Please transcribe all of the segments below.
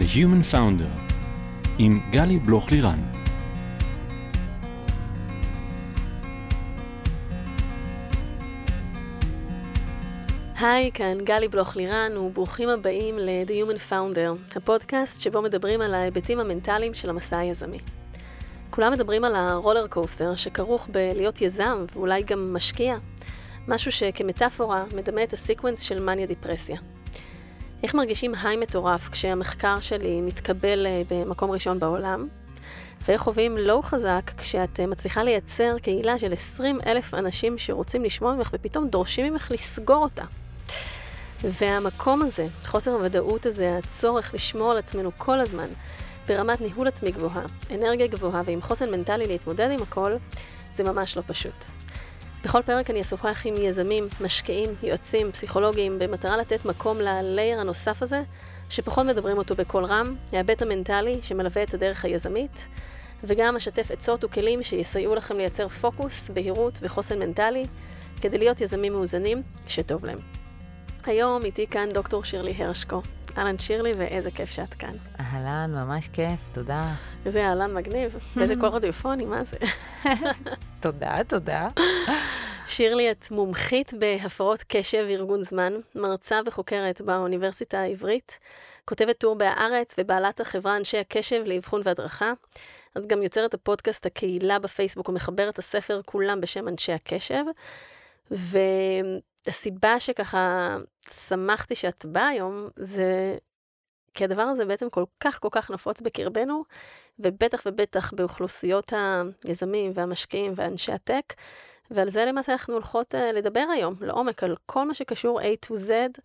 The Human Founder עם גלי בלוך-לירן. היי, כאן גלי בלוך-לירן, וברוכים הבאים ל-The Human Founder, הפודקאסט שבו מדברים על ההיבטים המנטליים של המסע היזמי. כולם מדברים על ה roller coaster שכרוך בלהיות יזם ואולי גם משקיע, משהו שכמטאפורה מדמה את ה sequence של מניה דיפרסיה. איך מרגישים היי מטורף כשהמחקר שלי מתקבל אה, במקום ראשון בעולם? ואיך חווים לואו חזק כשאת אה, מצליחה לייצר קהילה של 20 אלף אנשים שרוצים לשמוע ממך ופתאום דורשים ממך לסגור אותה. והמקום הזה, חוסר הוודאות הזה, הצורך לשמור על עצמנו כל הזמן, ברמת ניהול עצמי גבוהה, אנרגיה גבוהה ועם חוסן מנטלי להתמודד עם הכל, זה ממש לא פשוט. בכל פרק אני אשוחח עם יזמים, משקיעים, יועצים, פסיכולוגים, במטרה לתת מקום ללייר הנוסף הזה, שפחות מדברים אותו בקול רם, ההיבט המנטלי שמלווה את הדרך היזמית, וגם אשתף עצות וכלים שיסייעו לכם לייצר פוקוס, בהירות וחוסן מנטלי, כדי להיות יזמים מאוזנים שטוב להם. היום איתי כאן דוקטור שירלי הרשקו. אהלן שירלי, ואיזה כיף שאת כאן. אהלן, ממש כיף, תודה. איזה אהלן מגניב, ואיזה קול רדיופוני, מה זה? תודה, תודה. שירלי, את מומחית בהפרעות קשב וארגון זמן, מרצה וחוקרת באוניברסיטה העברית, כותבת טור בהארץ ובעלת החברה אנשי הקשב לאבחון והדרכה. את גם יוצרת הפודקאסט הקהילה בפייסבוק ומחברת הספר כולם בשם אנשי הקשב. והסיבה שככה שמחתי שאת באה היום, זה כי הדבר הזה בעצם כל כך כל כך נפוץ בקרבנו, ובטח ובטח באוכלוסיות היזמים והמשקיעים ואנשי הטק, ועל זה למעשה אנחנו הולכות uh, לדבר היום, לעומק, על כל מה שקשור A to Z,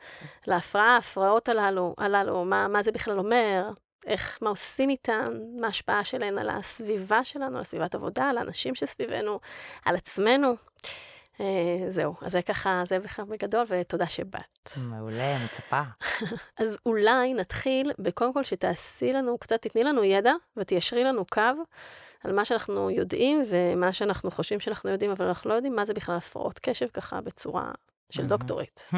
להפרעה, ההפרעות הללו, הללו מה, מה זה בכלל אומר, איך, מה עושים איתן, מה ההשפעה שלהן על הסביבה שלנו, על סביבת עבודה, על האנשים שסביבנו, על עצמנו. Uh, זהו, אז זה ככה, זה בכלל בגדול, ותודה שבאת. מעולה, מצפה. אז אולי נתחיל בקודם כל שתעשי לנו קצת, תתני לנו ידע ותיישרי לנו קו על מה שאנחנו יודעים ומה שאנחנו חושבים שאנחנו יודעים, אבל אנחנו לא יודעים מה זה בכלל הפרעות קשב ככה בצורה של דוקטורית.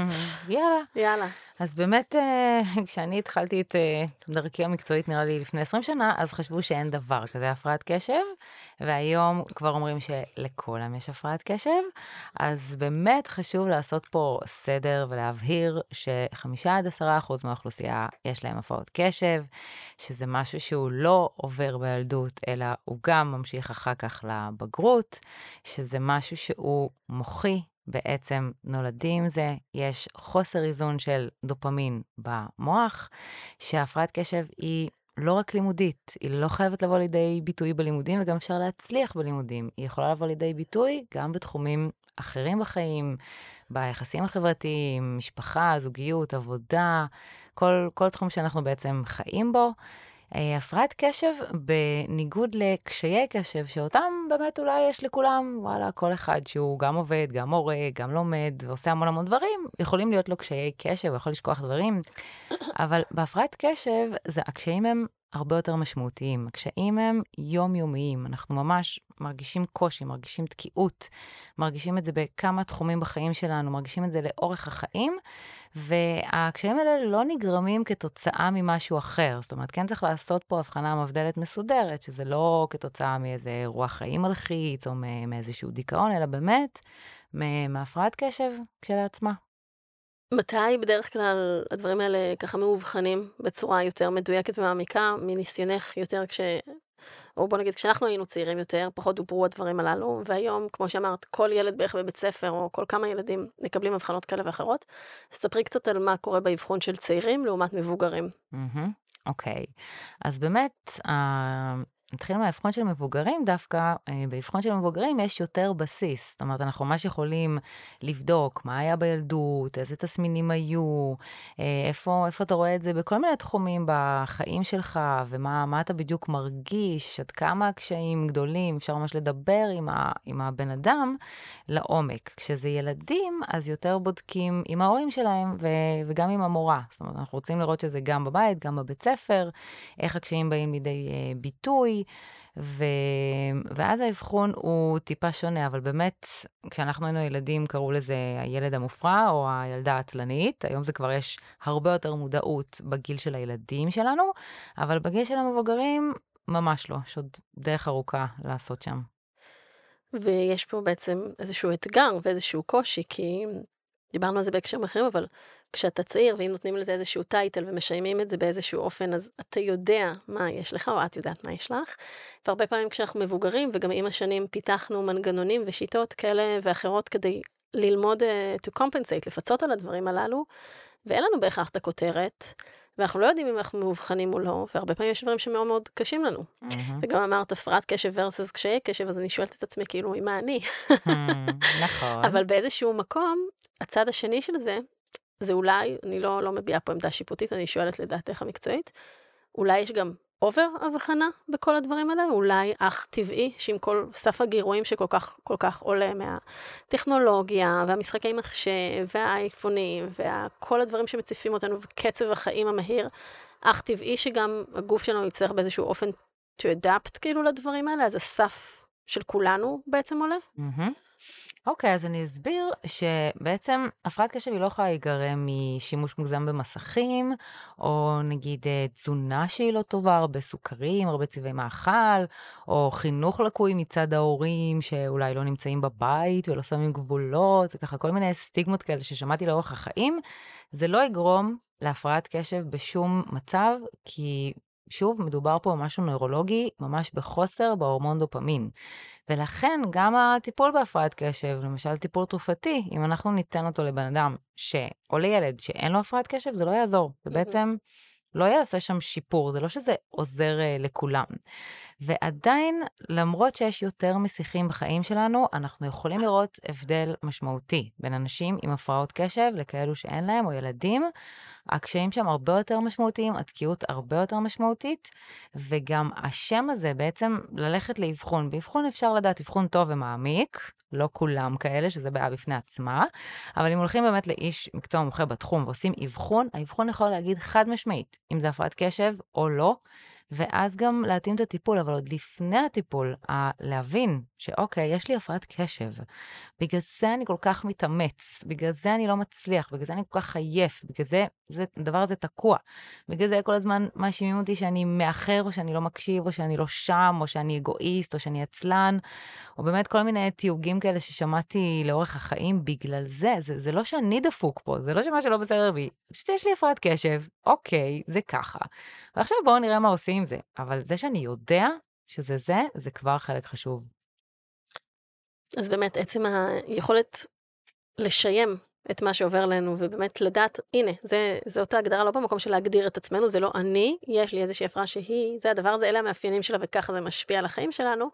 יאללה. יאללה. אז באמת, אה, כשאני התחלתי את אה, דרכי המקצועית, נראה לי לפני 20 שנה, אז חשבו שאין דבר כזה הפרעת קשב, והיום כבר אומרים שלכולם יש הפרעת קשב, אז באמת חשוב לעשות פה סדר ולהבהיר ש-5 עד 10 אחוז מהאוכלוסייה יש להם הפרעות קשב, שזה משהו שהוא לא עובר בילדות, אלא הוא גם ממשיך אחר כך לבגרות, שזה משהו שהוא מוחי, בעצם נולדים זה, יש חוסר איזון של דופמין במוח, שהפרעת קשב היא לא רק לימודית, היא לא חייבת לבוא לידי ביטוי בלימודים וגם אפשר להצליח בלימודים. היא יכולה לבוא לידי ביטוי גם בתחומים אחרים בחיים, ביחסים החברתיים, משפחה, זוגיות, עבודה, כל, כל תחום שאנחנו בעצם חיים בו. אה, הפרעת קשב, בניגוד לקשיי קשב, שאותם באמת אולי יש לכולם, וואלה, כל אחד שהוא גם עובד, גם מורה, גם לומד, ועושה המון המון דברים, יכולים להיות לו קשיי קשב, יכול לשכוח דברים, אבל בהפרעת קשב, זה, הקשיים הם הרבה יותר משמעותיים. הקשיים הם יומיומיים, אנחנו ממש מרגישים קושי, מרגישים תקיעות, מרגישים את זה בכמה תחומים בחיים שלנו, מרגישים את זה לאורך החיים, והקשיים האלה לא נגרמים כתוצאה ממשהו אחר. זאת אומרת, כן צריך לעשות פה הבחנה מבדלת מסודרת, שזה לא כתוצאה מאיזה אירוע חיים מלחיץ או מאיזשהו דיכאון, אלא באמת מהפרעת קשב כשלעצמה. מתי בדרך כלל הדברים האלה ככה מאובחנים בצורה יותר מדויקת ומעמיקה, מניסיונך יותר כש... או בוא נגיד, כשאנחנו היינו צעירים יותר, פחות דוברו הדברים הללו, והיום, כמו שאמרת, כל ילד בערך בבית ספר, או כל כמה ילדים מקבלים אבחנות כאלה ואחרות. אז ספרי קצת על מה קורה באבחון של צעירים לעומת מבוגרים. אוקיי, mm-hmm. okay. אז באמת, נתחיל מהאבחון של מבוגרים דווקא, אה, באבחון של מבוגרים יש יותר בסיס. זאת אומרת, אנחנו ממש יכולים לבדוק מה היה בילדות, איזה תסמינים היו, אה, איפה, איפה אתה רואה את זה בכל מיני תחומים בחיים שלך, ומה אתה בדיוק מרגיש, עד כמה הקשיים גדולים, אפשר ממש לדבר עם, ה, עם הבן אדם לעומק. כשזה ילדים, אז יותר בודקים עם ההורים שלהם ו, וגם עם המורה. זאת אומרת, אנחנו רוצים לראות שזה גם בבית, גם בבית ספר, איך הקשיים באים לידי אה, ביטוי. ו... ואז האבחון הוא טיפה שונה, אבל באמת, כשאנחנו היינו ילדים קראו לזה הילד המופרע או הילדה העצלנית, היום זה כבר יש הרבה יותר מודעות בגיל של הילדים שלנו, אבל בגיל של המבוגרים, ממש לא, יש עוד דרך ארוכה לעשות שם. ויש פה בעצם איזשהו אתגר ואיזשהו קושי, כי דיברנו על זה בהקשרים אחרים, אבל כשאתה צעיר, ואם נותנים לזה איזשהו טייטל ומשיימים את זה באיזשהו אופן, אז אתה יודע מה יש לך, או את יודעת מה יש לך. והרבה פעמים כשאנחנו מבוגרים, וגם עם השנים פיתחנו מנגנונים ושיטות כאלה ואחרות כדי ללמוד uh, to compensate, לפצות על הדברים הללו, ואין לנו בהכרח את הכותרת. ואנחנו לא יודעים אם אנחנו מאובחנים או לא, והרבה פעמים יש דברים שמאוד מאוד קשים לנו. Mm-hmm. וגם אמרת הפרעת קשב versus קשיי קשב, אז אני שואלת את עצמי כאילו, מה אני? Mm, נכון. אבל באיזשהו מקום, הצד השני של זה, זה אולי, אני לא, לא מביעה פה עמדה שיפוטית, אני שואלת לדעתך המקצועית, אולי יש גם אובר הבחנה בכל הדברים האלה, אולי אך טבעי שעם כל סף הגירויים שכל כך כל כך עולה מהטכנולוגיה והמשחקי מחשב והאייפונים וכל הדברים שמציפים אותנו וקצב החיים המהיר, אך טבעי שגם הגוף שלנו יצטרך באיזשהו אופן to adapt כאילו לדברים האלה, אז הסף של כולנו בעצם עולה. Mm-hmm. אוקיי, אז אני אסביר שבעצם הפרעת קשב היא לא יכולה להיגרם משימוש מוגזם במסכים, או נגיד אה, תזונה שהיא לא טובה, הרבה סוכרים, הרבה צבעי מאכל, או חינוך לקוי מצד ההורים שאולי לא נמצאים בבית ולא שמים גבולות, זה ככה כל מיני סטיגמות כאלה ששמעתי לאורך החיים. זה לא יגרום להפרעת קשב בשום מצב, כי שוב, מדובר פה במשהו נוירולוגי, ממש בחוסר בהורמון דופמין. ולכן גם הטיפול בהפרעת קשב, למשל טיפול תרופתי, אם אנחנו ניתן אותו לבן אדם ש... או לילד שאין לו הפרעת קשב, זה לא יעזור. זה בעצם לא יעשה שם שיפור, זה לא שזה עוזר uh, לכולם. ועדיין, למרות שיש יותר משיחים בחיים שלנו, אנחנו יכולים לראות הבדל משמעותי בין אנשים עם הפרעות קשב לכאלו שאין להם, או ילדים. הקשיים שם הרבה יותר משמעותיים, התקיעות הרבה יותר משמעותית, וגם השם הזה בעצם ללכת לאבחון. באבחון אפשר לדעת אבחון טוב ומעמיק, לא כולם כאלה, שזה בעיה בפני עצמה, אבל אם הולכים באמת לאיש מקצוע מומחה בתחום ועושים אבחון, האבחון יכול להגיד חד משמעית אם זה הפרעת קשב או לא. ואז גם להתאים את הטיפול, אבל עוד לפני הטיפול, להבין שאוקיי, יש לי הפרעת קשב, בגלל זה אני כל כך מתאמץ, בגלל זה אני לא מצליח, בגלל זה אני כל כך עייף, בגלל זה, זה הדבר הזה תקוע. בגלל זה כל הזמן מאשימים אותי שאני מאחר, או שאני לא מקשיב, או שאני לא שם, או שאני אגואיסט, או שאני עצלן, או באמת כל מיני תיוגים כאלה ששמעתי לאורך החיים בגלל זה. זה, זה לא שאני דפוק פה, זה לא שמה שלא בסדר בי, פשוט יש לי הפרעת קשב, אוקיי, זה ככה. ועכשיו בואו נראה מה עושים עם זה. אבל זה שאני יודע שזה זה, זה כבר חלק חשוב. אז באמת, עצם היכולת לשיים את מה שעובר לנו, ובאמת לדעת, הנה, זה, זה אותה הגדרה, לא במקום של להגדיר את עצמנו, זה לא אני, יש לי איזושהי הפרעה שהיא, זה הדבר הזה, אלה המאפיינים שלה וככה זה משפיע על החיים שלנו,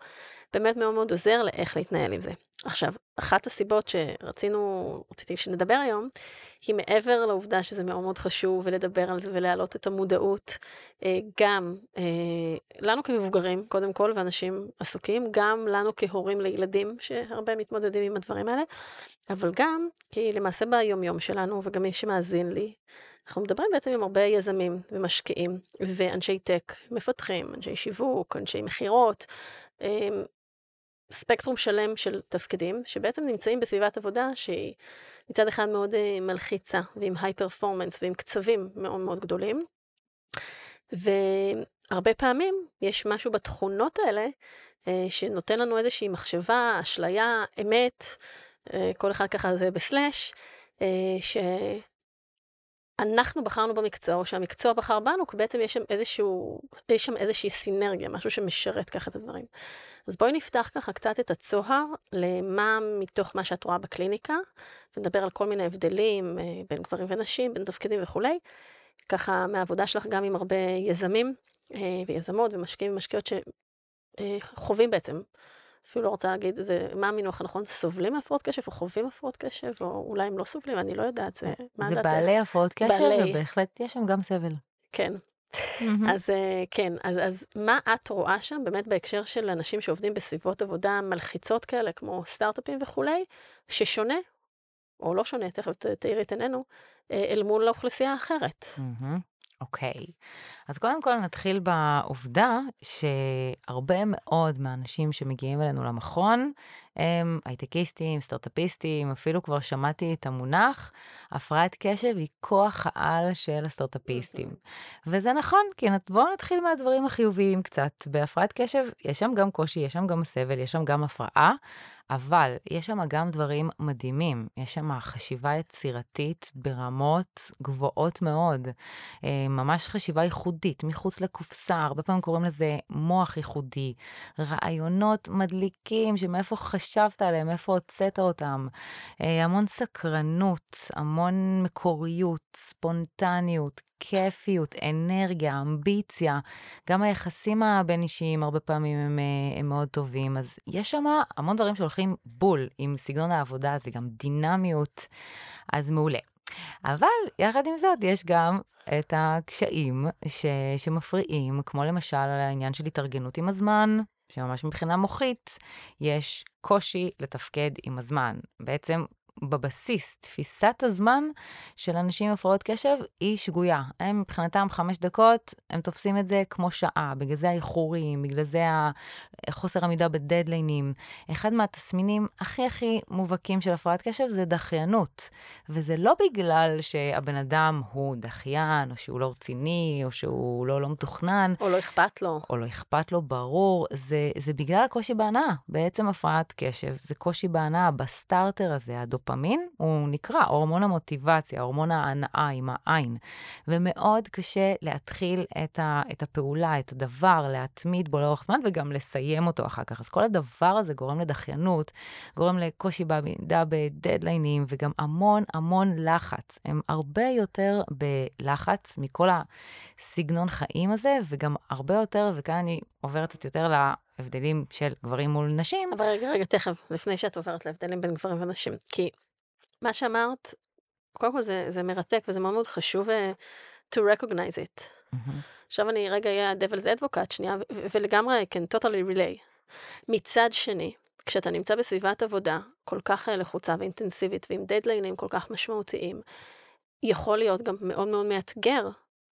באמת מאוד מאוד עוזר לאיך להתנהל עם זה. עכשיו, אחת הסיבות שרצינו, רציתי שנדבר היום, היא מעבר לעובדה שזה מאוד מאוד חשוב ולדבר על זה ולהעלות את המודעות, אה, גם אה, לנו כמבוגרים, קודם כל, ואנשים עסוקים, גם לנו כהורים לילדים שהרבה מתמודדים עם הדברים האלה, אבל גם כי למעשה ביומיום שלנו, וגם מי שמאזין לי, אנחנו מדברים בעצם עם הרבה יזמים ומשקיעים ואנשי טק, מפתחים, אנשי שיווק, אנשי מכירות, אה, ספקטרום שלם של תפקידים, שבעצם נמצאים בסביבת עבודה שהיא מצד אחד מאוד uh, מלחיצה, ועם היי פרפורמנס ועם קצבים מאוד מאוד גדולים. והרבה פעמים יש משהו בתכונות האלה uh, שנותן לנו איזושהי מחשבה, אשליה, אמת, uh, כל אחד ככה זה בסלאש. אנחנו בחרנו במקצוע, או שהמקצוע בחר בנו, כי בעצם יש שם, איזשהו, יש שם איזושהי סינרגיה, משהו שמשרת ככה את הדברים. אז בואי נפתח ככה קצת את הצוהר למה מתוך מה שאת רואה בקליניקה, ונדבר על כל מיני הבדלים אה, בין גברים ונשים, בין תפקידים וכולי. ככה מהעבודה שלך גם עם הרבה יזמים אה, ויזמות ומשקיעים ומשקיעות שחווים בעצם אפילו לא רוצה להגיד זה, מה המינוח הנכון, סובלים מהפרעות קשב או חווים הפרעות קשב, או אולי הם לא סובלים, אני לא יודעת, זה, מה? זה בעלי הפרעות קשב, בעלי... ובהחלט יש שם גם סבל. כן. אז אה, כן, אז, אז מה את רואה שם באמת בהקשר של אנשים שעובדים בסביבות עבודה מלחיצות כאלה, כמו סטארט-אפים וכולי, ששונה, או לא שונה, תכף תאירי את עינינו, אה, אל מול האוכלוסייה האחרת. אוקיי. אז קודם כל נתחיל בעובדה שהרבה מאוד מהאנשים שמגיעים אלינו למכון הם הייטקיסטים, סטארטאפיסטים, אפילו כבר שמעתי את המונח, הפרעת קשב היא כוח העל של הסטארטאפיסטים. וזה נכון, כי בואו נתחיל מהדברים החיוביים קצת. בהפרעת קשב יש שם גם קושי, יש שם גם סבל, יש שם גם הפרעה, אבל יש שם גם דברים מדהימים, יש שם חשיבה יצירתית ברמות גבוהות מאוד, אה, ממש חשיבה ייחודית, מחוץ לקופסה, הרבה פעמים קוראים לזה מוח ייחודי, רעיונות מדליקים שמאיפה חשבת עליהם, איפה הוצאת אותם, אה, המון סקרנות, המון מקוריות, ספונטניות, כיפיות, אנרגיה, אמביציה, גם היחסים הבין-אישיים הרבה פעמים הם, אה, הם מאוד טובים, אז יש שם המון דברים שהולכים בול. עם סגנון העבודה, זה גם דינמיות, אז מעולה. אבל יחד עם זאת, יש גם את הקשיים ש, שמפריעים, כמו למשל העניין של התארגנות עם הזמן, שממש מבחינה מוחית יש קושי לתפקד עם הזמן. בעצם בבסיס, תפיסת הזמן של אנשים עם הפרעות קשב היא שגויה. הם מבחינתם חמש דקות, הם תופסים את זה כמו שעה, בגלל זה האיחורים, בגלל זה החוסר עמידה בדדליינים. אחד מהתסמינים הכי הכי מובהקים של הפרעת קשב זה דחיינות. וזה לא בגלל שהבן אדם הוא דחיין, או שהוא לא רציני, או שהוא לא, לא מתוכנן. או לא אכפת לו. או לא אכפת לו, ברור. זה, זה בגלל הקושי בהנאה. בעצם הפרעת קשב זה קושי בהנאה, בסטארטר הזה, הדופ... דופמין, הוא נקרא הורמון המוטיבציה, הורמון ההנאה עם העין. ומאוד קשה להתחיל את, ה, את הפעולה, את הדבר, להתמיד בו לאורך זמן וגם לסיים אותו אחר כך. אז כל הדבר הזה גורם לדחיינות, גורם לקושי בעמידה בדדליינים וגם המון המון לחץ. הם הרבה יותר בלחץ מכל הסגנון חיים הזה, וגם הרבה יותר, וכאן אני עוברת קצת יותר הבדלים של גברים מול נשים. אבל רגע, רגע, תכף, לפני שאת עוברת להבדלים בין גברים ונשים. כי מה שאמרת, קודם כל זה, זה מרתק וזה מאוד מאוד חשוב uh, to recognize it. Mm-hmm. עכשיו אני רגע אהיה ה-devil's advocate שנייה, ולגמרי כן, totally relay. מצד שני, כשאתה נמצא בסביבת עבודה כל כך אה, לחוצה ואינטנסיבית ועם דדליינים כל כך משמעותיים, יכול להיות גם מאוד מאוד מאתגר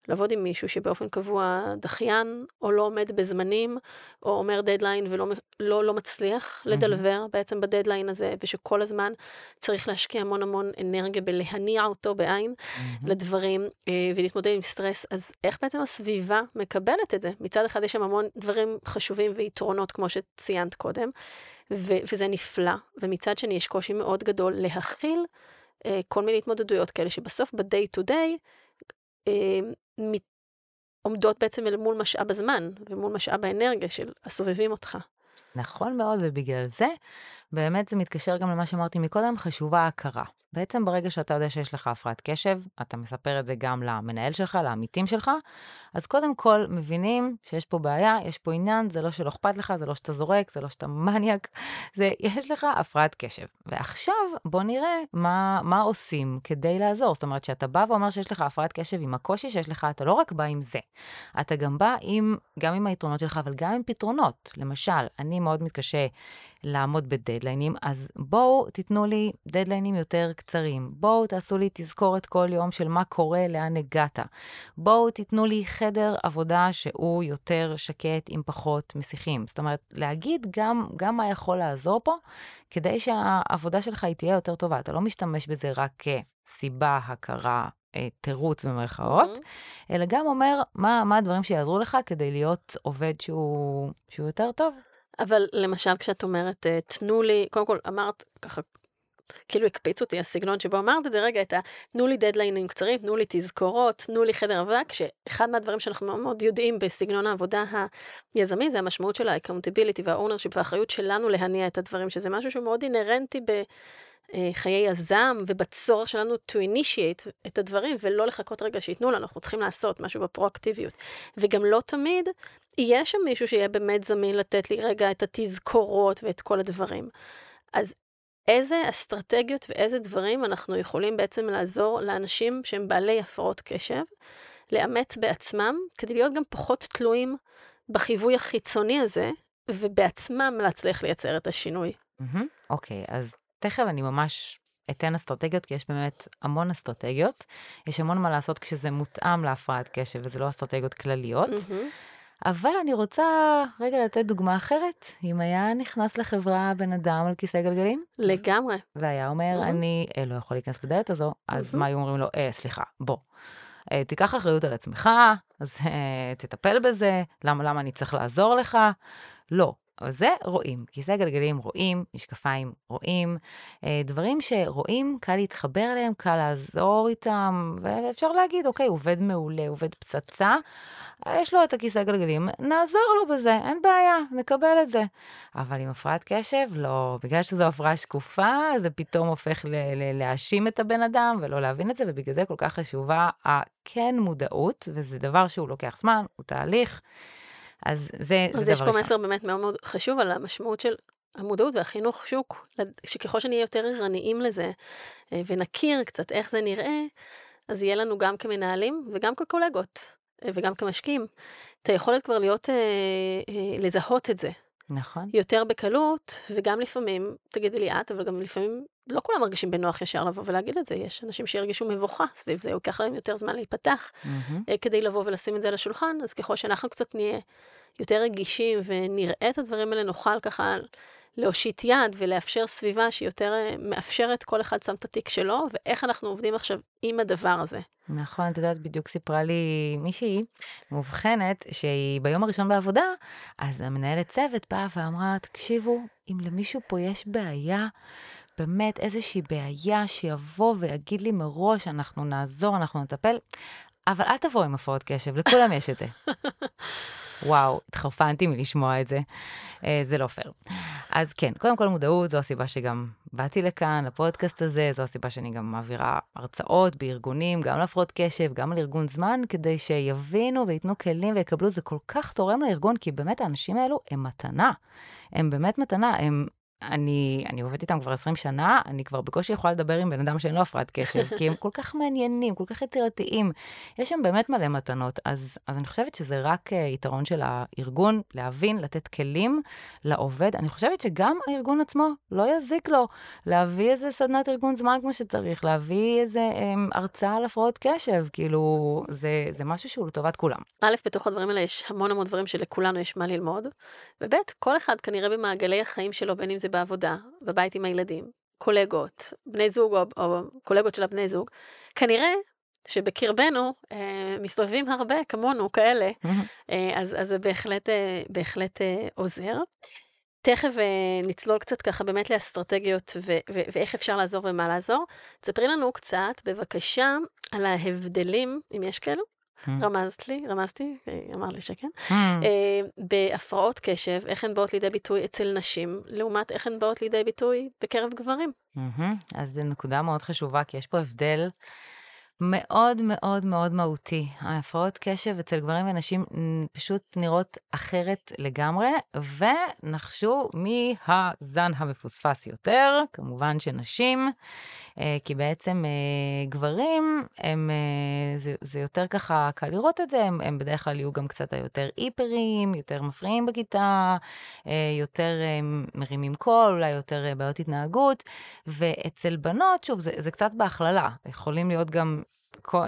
לעבוד עם מישהו שבאופן קבוע דחיין, או לא עומד בזמנים, או אומר דדליין ולא לא, לא מצליח mm-hmm. לדלבר בעצם בדדליין הזה, ושכל הזמן צריך להשקיע המון המון אנרגיה בלהניע אותו בעין mm-hmm. לדברים אה, ולהתמודד עם סטרס. אז איך בעצם הסביבה מקבלת את זה? מצד אחד יש שם המון דברים חשובים ויתרונות, כמו שציינת קודם, ו- וזה נפלא, ומצד שני יש קושי מאוד גדול להכיל אה, כל מיני התמודדויות כאלה, שבסוף ב-day to day, אה, עומדות בעצם אל מול משאב הזמן ומול משאב האנרגיה של הסובבים אותך. נכון מאוד, ובגלל זה באמת זה מתקשר גם למה שאמרתי מקודם, חשובה ההכרה. בעצם ברגע שאתה יודע שיש לך הפרעת קשב, אתה מספר את זה גם למנהל שלך, לעמיתים שלך, אז קודם כל מבינים שיש פה בעיה, יש פה עניין, זה לא שלא אכפת לך, זה לא שאתה זורק, זה לא שאתה מניאק, זה יש לך הפרעת קשב. ועכשיו בוא נראה מה, מה עושים כדי לעזור. זאת אומרת, שאתה בא ואומר שיש לך הפרעת קשב עם הקושי שיש לך, אתה לא רק בא עם זה, אתה גם בא עם, גם עם היתרונות שלך, אבל גם עם פתרונות. למשל, אני מאוד מתקשה לעמוד בדדליינים, אז בואו תיתנו לי דדליינים יותר קצרים. בואו תעשו לי תזכורת כל יום של מה קורה, לאן הגעת. בואו תיתנו לי חדר עבודה שהוא יותר שקט עם פחות מסיכים. זאת אומרת, להגיד גם, גם מה יכול לעזור פה, כדי שהעבודה שלך היא תהיה יותר טובה. אתה לא משתמש בזה רק כסיבה, הכרה, אה, תירוץ במרכאות, mm-hmm. אלא גם אומר מה, מה הדברים שיעזרו לך כדי להיות עובד שהוא, שהוא יותר טוב. אבל למשל כשאת אומרת, אה, תנו לי, קודם כל אמרת ככה, כאילו הקפיץ אותי הסגנון שבו אמרת את זה, רגע, את ה... תנו לי דדליינים קצרים, תנו לי תזכורות, תנו לי חדר עבודה, כשאחד מהדברים שאנחנו מאוד מאוד יודעים בסגנון העבודה היזמי, זה המשמעות של ה-accountability וה-ownership והאחריות שלנו להניע את הדברים, שזה משהו שהוא מאוד אינהרנטי ב... אה, חיי יזם ובצורך שלנו to initiate את הדברים ולא לחכות רגע שייתנו לנו, אנחנו צריכים לעשות משהו בפרואקטיביות. וגם לא תמיד יהיה שם מישהו שיהיה באמת זמין לתת לי רגע את התזכורות ואת כל הדברים. אז איזה אסטרטגיות ואיזה דברים אנחנו יכולים בעצם לעזור לאנשים שהם בעלי הפרעות קשב, לאמץ בעצמם, כדי להיות גם פחות תלויים בחיווי החיצוני הזה, ובעצמם להצליח לייצר את השינוי. אוקיי, mm-hmm. okay, אז תכף אני ממש אתן אסטרטגיות, כי יש באמת המון אסטרטגיות. יש המון מה לעשות כשזה מותאם להפרעת קשב, וזה לא אסטרטגיות כלליות. אבל אני רוצה רגע לתת דוגמה אחרת. אם היה נכנס לחברה בן אדם על כיסא גלגלים, לגמרי. והיה אומר, Mhm. אני אה, לא יכול להיכנס בדלת הזו, אז Mhm. מה היו אומרים לו? אה, סליחה, בוא. אה, תיקח אחריות על עצמך, אז אה, תטפל בזה, למה, למה אני צריך לעזור לך? לא. אבל זה רואים, כיסא גלגלים רואים, משקפיים רואים, אה, דברים שרואים, קל להתחבר אליהם, קל לעזור איתם, ואפשר להגיד, אוקיי, עובד מעולה, עובד פצצה, אה, יש לו את הכיסא גלגלים, נעזור לו בזה, אין בעיה, נקבל את זה. אבל עם הפרעת קשב, לא, בגלל שזו הפרעה שקופה, זה פתאום הופך ל- ל- להאשים את הבן אדם ולא להבין את זה, ובגלל זה כל כך חשובה הכן מודעות, וזה דבר שהוא לוקח זמן, הוא תהליך. אז זה, אז זה יש דבר פה ראשון. מסר באמת מאוד מאוד חשוב על המשמעות של המודעות והחינוך שוק, שככל שנהיה יותר ערניים לזה, אה, ונכיר קצת איך זה נראה, אז יהיה לנו גם כמנהלים וגם כקולגות, אה, וגם כמשקיעים, את היכולת כבר להיות, אה, לזהות את זה נכון. יותר בקלות, וגם לפעמים, תגידי לי את, אבל גם לפעמים לא כולם מרגישים בנוח ישר לבוא ולהגיד את זה, יש אנשים שירגישו מבוכה סביב זה, ייקח להם יותר זמן להיפתח. אה, כדי לבוא ולשים את זה על השולחן, אז ככל שאנחנו קצת נהיה יותר רגישים ונראה את הדברים האלה, נוכל ככה להושיט יד ולאפשר סביבה שהיא יותר אה, מאפשרת, כל אחד שם את התיק שלו, ואיך אנחנו עובדים עכשיו עם הדבר הזה. נכון, את יודעת, בדיוק סיפרה לי מישהי מאובחנת, שהיא ביום הראשון בעבודה, אז המנהלת צוות באה ואמרה, תקשיבו, אם למישהו פה יש בעיה, באמת איזושהי בעיה, שיבוא ויגיד לי מראש, אנחנו נעזור, אנחנו נטפל, אבל אל תבואו עם הפרעות קשב, לכולם יש את זה. וואו, התחרפנתי מלשמוע את זה. אה, זה לא פייר. אז כן, קודם כל מודעות, זו הסיבה שגם באתי לכאן, לפודקאסט הזה, זו הסיבה שאני גם מעבירה הרצאות בארגונים, גם להפרעות קשב, גם על ארגון זמן, כדי שיבינו וייתנו כלים ויקבלו, זה כל כך תורם לארגון, כי באמת האנשים האלו הם מתנה. הם באמת מתנה, הם... אני, אני עובדת איתם כבר 20 שנה, אני כבר בקושי יכולה לדבר עם בן אדם שאין לו הפרעת קשב, כי הם כל כך מעניינים, כל כך יצירתיים. יש שם באמת מלא מתנות, אז, אז אני חושבת שזה רק uh, יתרון של הארגון, להבין, לתת כלים לעובד. אני חושבת שגם הארגון עצמו, לא יזיק לו להביא איזה סדנת ארגון זמן כמו שצריך, להביא איזה um, הרצאה על הפרעות קשב, כאילו, זה, זה משהו שהוא לטובת כולם. א', בתוך הדברים האלה יש המון המון דברים שלכולנו יש מה ללמוד, וב', כל אחד כנראה במעגלי החיים שלו, בין אם זה בעבודה, בבית עם הילדים, קולגות, בני זוג או, או קולגות של הבני זוג, כנראה שבקרבנו אה, מסתובבים הרבה כמונו כאלה, אה, אז, אז זה בהחלט, אה, בהחלט אה, עוזר. תכף אה, נצלול קצת ככה באמת לאסטרטגיות ו- ו- ואיך אפשר לעזור ומה לעזור. תספרי לנו קצת, בבקשה, על ההבדלים, אם יש כאלו. רמזת לי, רמזתי, אה, אמר לי שכן. אה, בהפרעות קשב, איך הן באות לידי ביטוי אצל נשים, לעומת איך הן באות לידי ביטוי בקרב גברים. מהמם. אז זו נקודה מאוד חשובה, כי יש פה הבדל מאוד מאוד מאוד מהותי. ההפרעות קשב אצל גברים ונשים פשוט נראות אחרת לגמרי, ונחשו מי הזן המפוספס יותר, כמובן שנשים, כי בעצם אה, גברים, הם, אה, זה, זה יותר ככה קל לראות את זה, הם, הם בדרך כלל יהיו גם קצת היותר היפרים, יותר מפריעים בכיתה, אה, יותר אה, מרימים קול, אולי יותר אה, בעיות התנהגות, ואצל בנות, שוב, זה, זה קצת בהכללה, יכולים להיות גם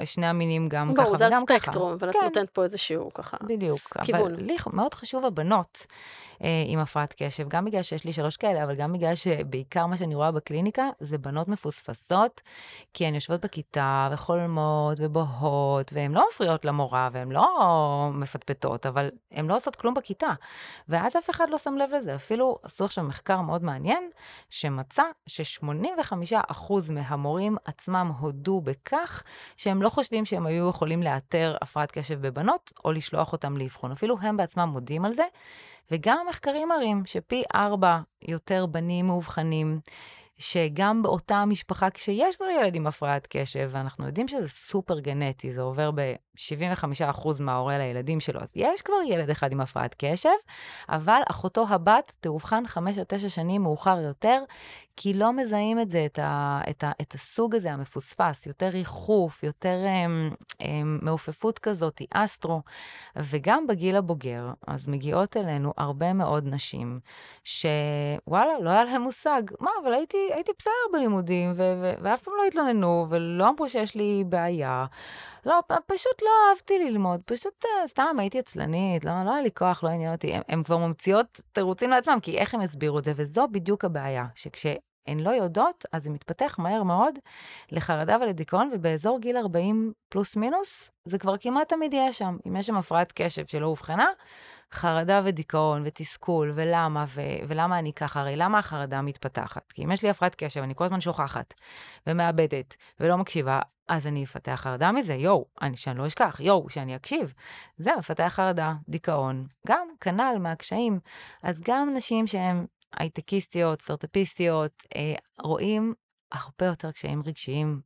שני המינים גם ככה ברור, זה על וגם ככה. ספקטרום, אבל את כן. נותנת פה איזשהו ככה. בדיוק. כיוון. אבל לי מאוד חשוב הבנות אה, עם הפרעת קשב, גם בגלל שיש לי שלוש כאלה, אבל גם בגלל שבעיקר מה שאני רואה בקליניקה זה בנות מפוספסות, כי הן יושבות בכיתה וחולמות ובוהות, והן לא מפריעות למורה והן לא מפטפטות, אבל הן לא עושות כלום בכיתה. ואז אף אחד לא שם לב לזה. אפילו עשו עכשיו מחקר מאוד מעניין, שמצא ש-85% מהמורים עצמם הודו בכך שהם לא חושבים שהם היו יכולים לאתר הפרעת קשב בבנות, או לשלוח אותם לאבחון. אפילו הם בעצמם מודים על זה. וגם המחקרים מראים שפי ארבע יותר בנים מאובחנים, שגם באותה משפחה, כשיש כבר ילד עם הפרעת קשב, ואנחנו יודעים שזה סופר גנטי, זה עובר ב-75% מההורה לילדים שלו, אז יש כבר ילד אחד עם הפרעת קשב, אבל אחותו הבת תאובחן 5 או 9 שנים מאוחר יותר, כי לא מזהים את זה, את, ה, את, ה, את הסוג הזה המפוספס, יותר ריחוף, יותר הם, הם, מעופפות כזאת, אסטרו. וגם בגיל הבוגר, אז מגיעות אלינו הרבה מאוד נשים, שוואלה, לא היה להם מושג. מה, אבל הייתי, הייתי בסדר בלימודים, ו- ו- ואף פעם לא התלוננו, ולא אמרו שיש לי בעיה. לא, פשוט לא אהבתי ללמוד, פשוט uh, סתם הייתי עצלנית, לא, לא היה לי כוח, לא עניין אותי. הן כבר ממציאות תירוצים לעצמם, כי איך הם הסבירו את זה, וזו בדיוק הבעיה, שכש... הן לא יודעות, אז זה מתפתח מהר מאוד לחרדה ולדיכאון, ובאזור גיל 40 פלוס מינוס, זה כבר כמעט תמיד יהיה שם. אם יש שם הפרעת קשב שלא אובחנה, חרדה ודיכאון ותסכול, ולמה, ו- ולמה אני ככה? הרי למה החרדה מתפתחת? כי אם יש לי הפרעת קשב, אני כל הזמן שוכחת, ומאבדת, ולא מקשיבה, אז אני אפתח חרדה מזה, יואו, אני, שאני לא אשכח, יואו, שאני אקשיב. זה מפתח חרדה, דיכאון, גם כנ"ל מהקשיים. אז גם נשים שהן הייטקיסטיות, סטארטאפיסטיות, אה, רואים הרבה יותר קשיים רגשיים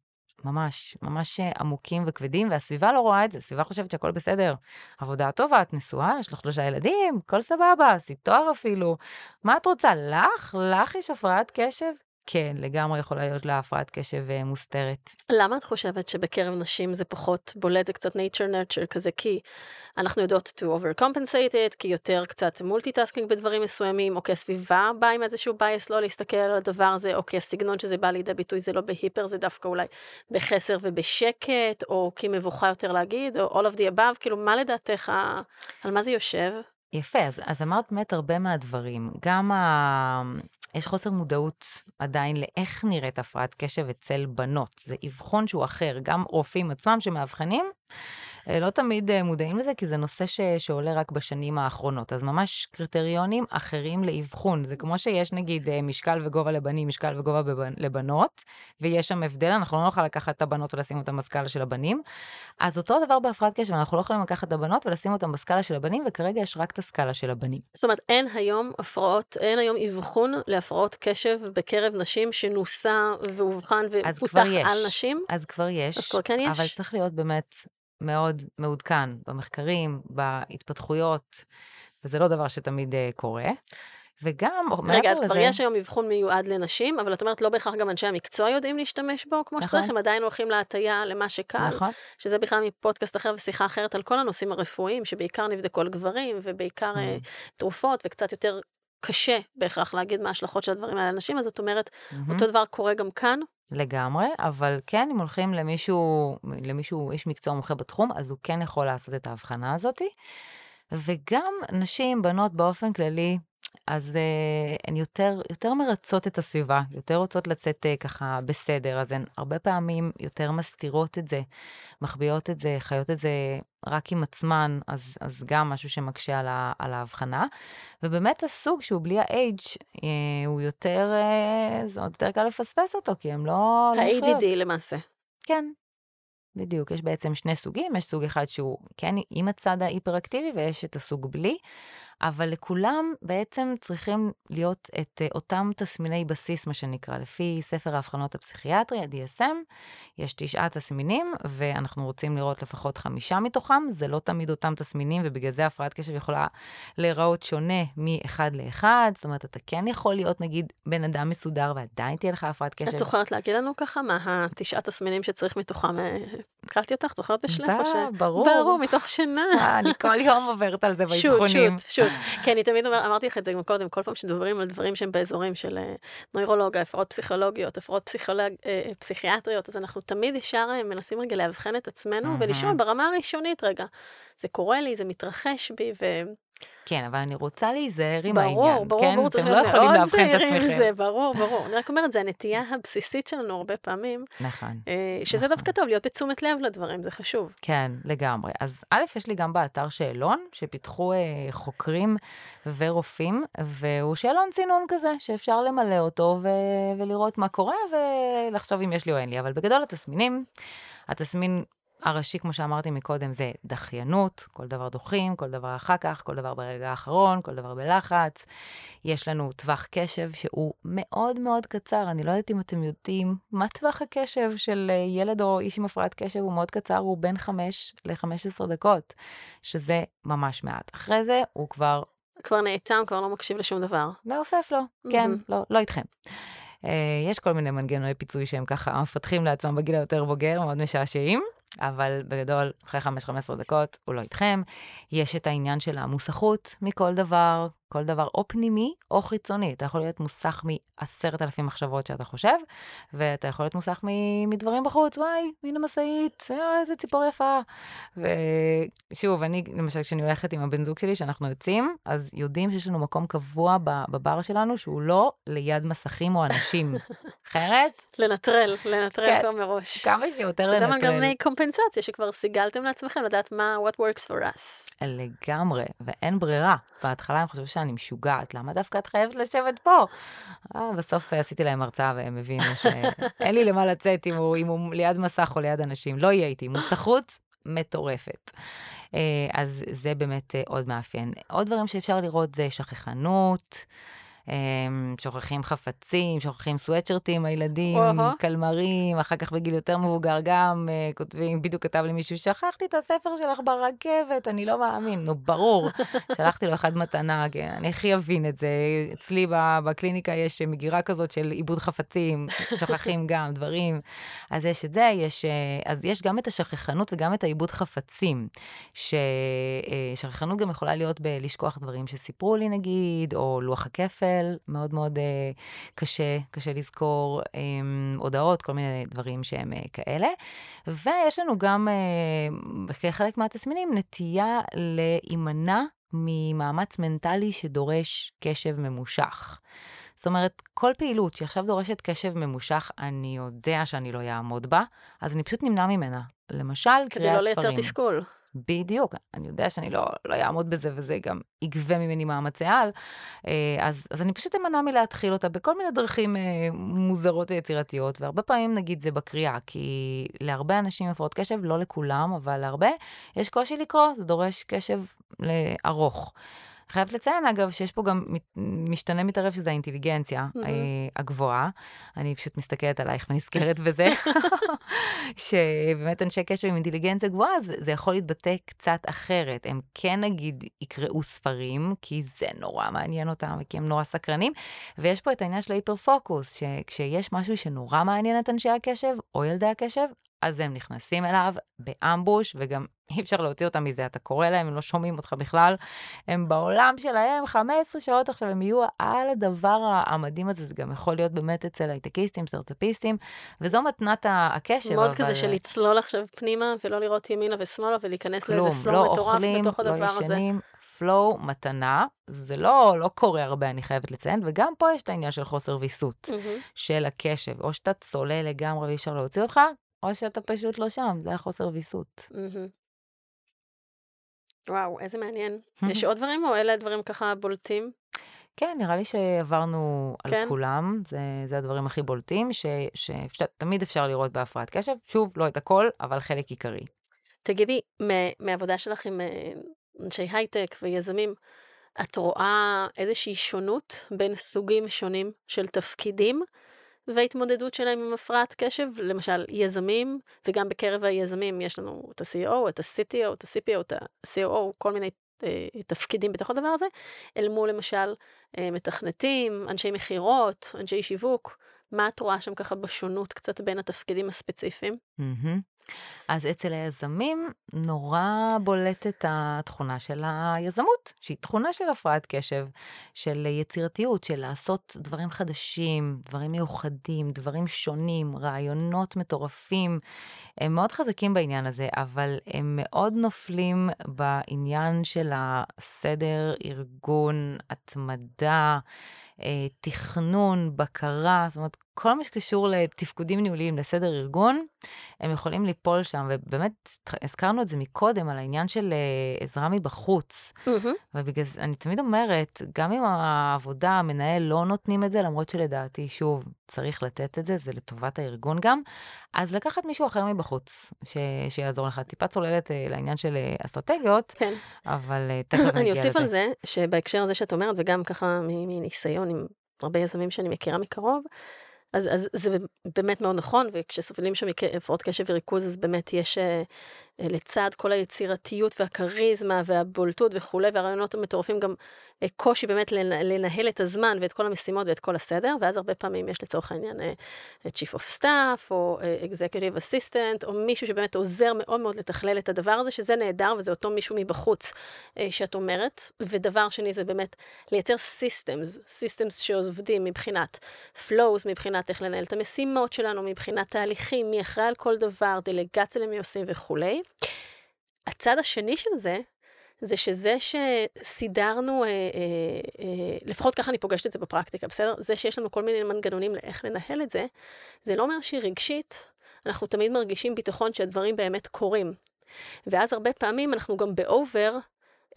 ממש, ממש עמוקים וכבדים, והסביבה לא רואה את זה, הסביבה חושבת שהכל בסדר. עבודה טובה, את נשואה, יש לך שלושה ילדים, הכל סבבה, עשית תואר אפילו. מה את רוצה? לך? לך יש הפרעת קשב? כן, לגמרי יכולה להיות לה הפרעת קשב אה, מוסתרת. למה את חושבת שבקרב נשים זה פחות בולט, זה קצת nature nurture כזה? כי אנחנו יודעות to overcompensate it, כי יותר קצת multitasking בדברים מסוימים, או כי הסביבה באה עם איזשהו bias לא להסתכל על הדבר הזה, או כי הסגנון שזה בא לידי ביטוי זה לא ב hyper, זה דווקא אולי בחסר ובשקט, או כי מבוכה יותר להגיד, או all of the above, כאילו מה לדעתך, על מה זה יושב? יפה, אז, אז אמרת באמת הרבה מהדברים. גם ה... יש חוסר מודעות עדיין לאיך נראית הפרעת קשב אצל בנות. זה אבחון שהוא אחר, גם רופאים עצמם שמאבחנים, לא תמיד אה, מודעים לזה, כי זה נושא ש, שעולה רק בשנים האחרונות. אז ממש קריטריונים אחרים לאבחון. זה כמו שיש נגיד אה, משקל וגובה לבנים, משקל וגובה בבנ, לבנות, ויש שם הבדל, אנחנו לא נוכל לקחת את הבנות ולשים אותן בסקאלה של הבנים. אז אותו דבר בהפרעת קשב, אנחנו לא יכולים לקחת את הבנות ולשים אותן בסקאלה של הבנים, וכרגע יש רק את הסקאלה של הבנים. זאת אומרת, אין היום הפרעות, אין היום אבחון להפרעות קשב בקרב נשים שנוסה ואובחן ופותח על נשים? אז כבר יש. אז כבר כן יש? אבל צריך להיות באמת מאוד מעודכן במחקרים, בהתפתחויות, וזה לא דבר שתמיד uh, קורה. וגם, רגע, אז לזה... כבר יש היום אבחון מיועד לנשים, אבל את אומרת, לא בהכרח גם אנשי המקצוע יודעים להשתמש בו כמו נכון. שצריך, הם עדיין הולכים להטייה למה שקל. נכון. שזה בכלל מפודקאסט אחר ושיחה אחרת על כל הנושאים הרפואיים, שבעיקר נבדקו על גברים, ובעיקר mm. uh, תרופות, וקצת יותר קשה בהכרח להגיד מה ההשלכות של הדברים האלה לנשים, אז את אומרת, mm-hmm. אותו דבר קורה גם כאן? לגמרי, אבל כן, אם הולכים למישהו, למישהו, איש מקצוע מומחה בתחום, אז הוא כן יכול לעשות את ההבחנה הזאת. וגם נשים, בנות באופן כללי, אז uh, הן יותר, יותר מרצות את הסביבה, יותר רוצות לצאת uh, ככה בסדר, אז הן הרבה פעמים יותר מסתירות את זה, מחביאות את זה, חיות את זה רק עם עצמן, אז, אז גם משהו שמקשה על, ה, על ההבחנה. ובאמת הסוג שהוא בלי ה-H, uh, הוא יותר, uh, זאת אומרת, יותר קל לפספס אותו, כי הם לא... ה-ADD לא למעשה. כן, בדיוק, יש בעצם שני סוגים, יש סוג אחד שהוא כן עם הצד ההיפראקטיבי ויש את הסוג בלי. אבל לכולם בעצם צריכים להיות את uh, אותם תסמיני בסיס, מה שנקרא, לפי ספר האבחנות הפסיכיאטרי, ה-DSM, יש תשעה תסמינים, ואנחנו רוצים לראות לפחות חמישה מתוכם, זה לא תמיד אותם תסמינים, ובגלל זה הפרעת קשב יכולה להיראות שונה מאחד לאחד, זאת אומרת, אתה כן יכול להיות נגיד בן אדם מסודר ועדיין תהיה לך הפרעת קשב. את זוכרת להגיד לנו ככה מה התשעה תסמינים שצריך מתוכם? הקלטתי אותך, זוכרת בשלף? ברור. ברור, מתוך שינה. אה, אני כל יום עוברת על זה באבחונים. שוט, שוט, שוט. כי אני תמיד אומר, אמרתי לך את זה גם קודם, כל פעם שמדברים על דברים שהם באזורים של אה, נוירולוגיה, הפרעות פסיכולוגיות, הפרעות פסיכולוג... אה, פסיכיאטריות, אז אנחנו תמיד ישר מנסים רגע לאבחן את עצמנו ולשאול ברמה הראשונית רגע, זה קורה לי, זה מתרחש בי, ו... כן, אבל אני רוצה להיזהר עם ברור, העניין, ברור, כן? ברור, אתם לא יכולים לאבחן את עצמכם. זה, ברור, ברור. אני רק אומרת, זה הנטייה הבסיסית שלנו הרבה פעמים. נכון. אה, שזה נכון. דווקא טוב, להיות בתשומת לב לדברים, זה חשוב. כן, לגמרי. אז א', יש לי גם באתר שאלון, שפיתחו אה, חוקרים ורופאים, והוא שאלון צינון כזה, שאפשר למלא אותו ו- ולראות מה קורה ולחשוב אם יש לי או אין לי. אבל בגדול התסמינים, התסמין הראשי, כמו שאמרתי מקודם, זה דחיינות, כל דבר דוחים, כל דבר אחר כך, כל דבר ברגע האחרון, כל דבר בלחץ. יש לנו טווח קשב שהוא מאוד מאוד קצר, אני לא יודעת אם אתם יודעים מה טווח הקשב של אה, ילד או איש עם הפרעת קשב, הוא מאוד קצר, הוא בין 5 ל-15 דקות, שזה ממש מעט. אחרי זה הוא כבר... כבר נאטם, כבר לא מקשיב לשום דבר. מעופף לו, כן, לא, לא איתכם. Uh, יש כל מיני מנגנוני פיצוי שהם ככה מפתחים לעצמם בגיל היותר בוגר, מאוד משעשעים. אבל בגדול, אחרי 5-15 דקות הוא לא איתכם. יש את העניין של המוסכות מכל דבר, כל דבר או פנימי או חיצוני. אתה יכול להיות מוסך מעשרת אלפים מחשבות שאתה חושב, ואתה יכול להיות מוסך מדברים בחוץ, וואי, הנה משאית, אה, איזה ציפור יפה. ושוב, אני, למשל, כשאני הולכת עם הבן זוג שלי, שאנחנו יוצאים, אז יודעים שיש לנו מקום קבוע בבר שלנו, שהוא לא ליד מסכים או אנשים. אחרת... לנטרל, לנטרל כן, כבר מראש. כמה שיותר לנטרל. זה מנגנוני קומפנסציה שכבר סיגלתם לעצמכם לדעת מה what works for us. לגמרי, ואין ברירה. בהתחלה הם חשבו שאני משוגעת, למה דווקא את חייבת לשבת פה? אה, בסוף עשיתי להם הרצאה והם הבינו שאין לי למה לצאת אם הוא, אם הוא ליד מסך או ליד אנשים, לא יהיה איתי, מוסכות מטורפת. אה, אז זה באמת אה, עוד מאפיין. עוד דברים שאפשר לראות זה שכחנות. אמ, שוכחים חפצים, שוכחים סוואטשרטים, הילדים, קלמרים, אחר כך בגיל יותר מבוגר גם אה, כותבים, בדיוק כתב לי מישהו, שכחתי את הספר שלך ברכבת, אני לא מאמין, נו ברור, שלחתי לו אחד מתנה, כן, אני הכי אבין את זה, אצלי בקליניקה יש מגירה כזאת של עיבוד חפצים, שוכחים גם דברים, אז יש את זה, יש, אה, אז יש גם את השכחנות וגם את העיבוד חפצים, ששכחנות אה, גם יכולה להיות בלשכוח דברים שסיפרו לי נגיד, או לוח הכפל. אקסל, מאוד מאוד uh, קשה, קשה לזכור um, הודעות, כל מיני דברים שהם uh, כאלה. ויש לנו גם, uh, כחלק מהתסמינים, נטייה להימנע ממאמץ מנטלי שדורש קשב ממושך. זאת אומרת, כל פעילות שעכשיו דורשת קשב ממושך, אני יודע שאני לא אעמוד בה, אז אני פשוט נמנע ממנה. למשל, קריאת ספרים. כדי לא לייצר תסכול. בדיוק, אני יודע שאני לא, לא אעמוד בזה וזה גם יגבה ממני מאמצי על, אה, אז, אז אני פשוט אמנע מלהתחיל אותה בכל מיני דרכים אה, מוזרות ויצירתיות, והרבה פעמים נגיד זה בקריאה, כי להרבה אנשים הפרעות קשב, לא לכולם, אבל להרבה, יש קושי לקרוא, זה דורש קשב ארוך. חייבת לציין, אגב, שיש פה גם משתנה מתערב שזה האינטליגנציה mm-hmm. הגבוהה. אני פשוט מסתכלת עלייך ונזכרת בזה, שבאמת אנשי קשר עם אינטליגנציה גבוהה, זה, זה יכול להתבטא קצת אחרת. הם כן, נגיד, יקראו ספרים, כי זה נורא מעניין אותם, כי הם נורא סקרנים, ויש פה את העניין של ההיפר פוקוס, שכשיש משהו שנורא מעניין את אנשי הקשב, או ילדי הקשב, אז הם נכנסים אליו באמבוש, וגם אי אפשר להוציא אותם מזה, אתה קורא להם, הם לא שומעים אותך בכלל. הם בעולם שלהם 15 שעות עכשיו, הם יהיו על הדבר המדהים הזה, זה גם יכול להיות באמת אצל הייטקיסטים, סטארטאפיסטים, וזו מתנת הקשב. מאוד אבל... כזה של לצלול עכשיו פנימה, ולא לראות ימינה ושמאלה, ולהיכנס לאיזה פלואו לא מטורף אוכלים, בתוך לא הדבר לא ישנים, הזה. פלואו, מתנה, זה לא, לא קורה הרבה, אני חייבת לציין, וגם פה יש את העניין של חוסר ויסות mm-hmm. של הקשב, או שאתה צולל לגמרי ואי אפשר להוציא אותך, או שאתה פשוט לא שם, זה החוסר ויסות. וואו, איזה מעניין. יש עוד דברים, או אלה הדברים ככה בולטים? כן, נראה לי שעברנו על כן. כולם, זה, זה הדברים הכי בולטים, שתמיד אפשר לראות בהפרעת קשב. שוב, לא את הכל, אבל חלק עיקרי. תגידי, מעבודה שלך עם אה, אנשי הייטק ויזמים, את רואה איזושהי שונות בין סוגים שונים של תפקידים? וההתמודדות שלהם עם הפרעת קשב, למשל יזמים, וגם בקרב היזמים יש לנו את ה-CEO, את ה-CTO, את ה-CPO, את ה-COO, כל מיני אה, תפקידים בתוך הדבר הזה, אל מול למשל אה, מתכנתים, אנשי מכירות, אנשי שיווק. מה את רואה שם ככה בשונות קצת בין התפקידים הספציפיים? Mm-hmm. אז אצל היזמים נורא בולטת התכונה של היזמות, שהיא תכונה של הפרעת קשב, של יצירתיות, של לעשות דברים חדשים, דברים מיוחדים, דברים שונים, רעיונות מטורפים. הם מאוד חזקים בעניין הזה, אבל הם מאוד נופלים בעניין של הסדר, ארגון, התמדה. אה, תכנון, בקרה, זאת אומרת, כל מה שקשור לתפקודים ניהוליים, לסדר ארגון, הם יכולים ליפול שם, ובאמת הזכרנו את זה מקודם, על העניין של uh, עזרה מבחוץ. Mm-hmm. ובגלל זה, אני תמיד אומרת, גם אם העבודה, המנהל לא נותנים את זה, למרות שלדעתי, שוב, צריך לתת את זה, זה לטובת הארגון גם, אז לקחת מישהו אחר מבחוץ, ש, שיעזור לך. טיפה צוללת uh, לעניין של uh, אסטרטגיות, כן. אבל תכף נגיע לזה. אני אוסיף על זה, שבהקשר הזה שאת אומרת, וגם ככה מניסיון עם הרבה יזמים שאני מכירה מקרוב, אז, אז זה באמת מאוד נכון, וכשסובלים שם מהפרעות קשב וריכוז, אז באמת יש אה, לצד כל היצירתיות והכריזמה והבולטות וכולי, והרעיונות המטורפים, גם אה, קושי באמת לנהל את הזמן ואת כל המשימות ואת כל הסדר, ואז הרבה פעמים יש לצורך העניין אה, Chief of Staff, או Executive Assistant, או מישהו שבאמת עוזר מאוד מאוד לתכלל את הדבר הזה, שזה נהדר, וזה אותו מישהו מבחוץ שאת אומרת. ודבר שני זה באמת לייצר Systems, Systems שעובדים מבחינת flows, מבחינת איך לנהל את המשימות שלנו, מבחינת תהליכים, מי אחראי על כל דבר, דלגציה למי עושים וכולי. הצד השני של זה, זה שזה שסידרנו, אה, אה, אה, לפחות ככה אני פוגשת את זה בפרקטיקה, בסדר? זה שיש לנו כל מיני מנגנונים לאיך לנהל את זה, זה לא אומר שהיא רגשית, אנחנו תמיד מרגישים ביטחון שהדברים באמת קורים. ואז הרבה פעמים אנחנו גם באובר,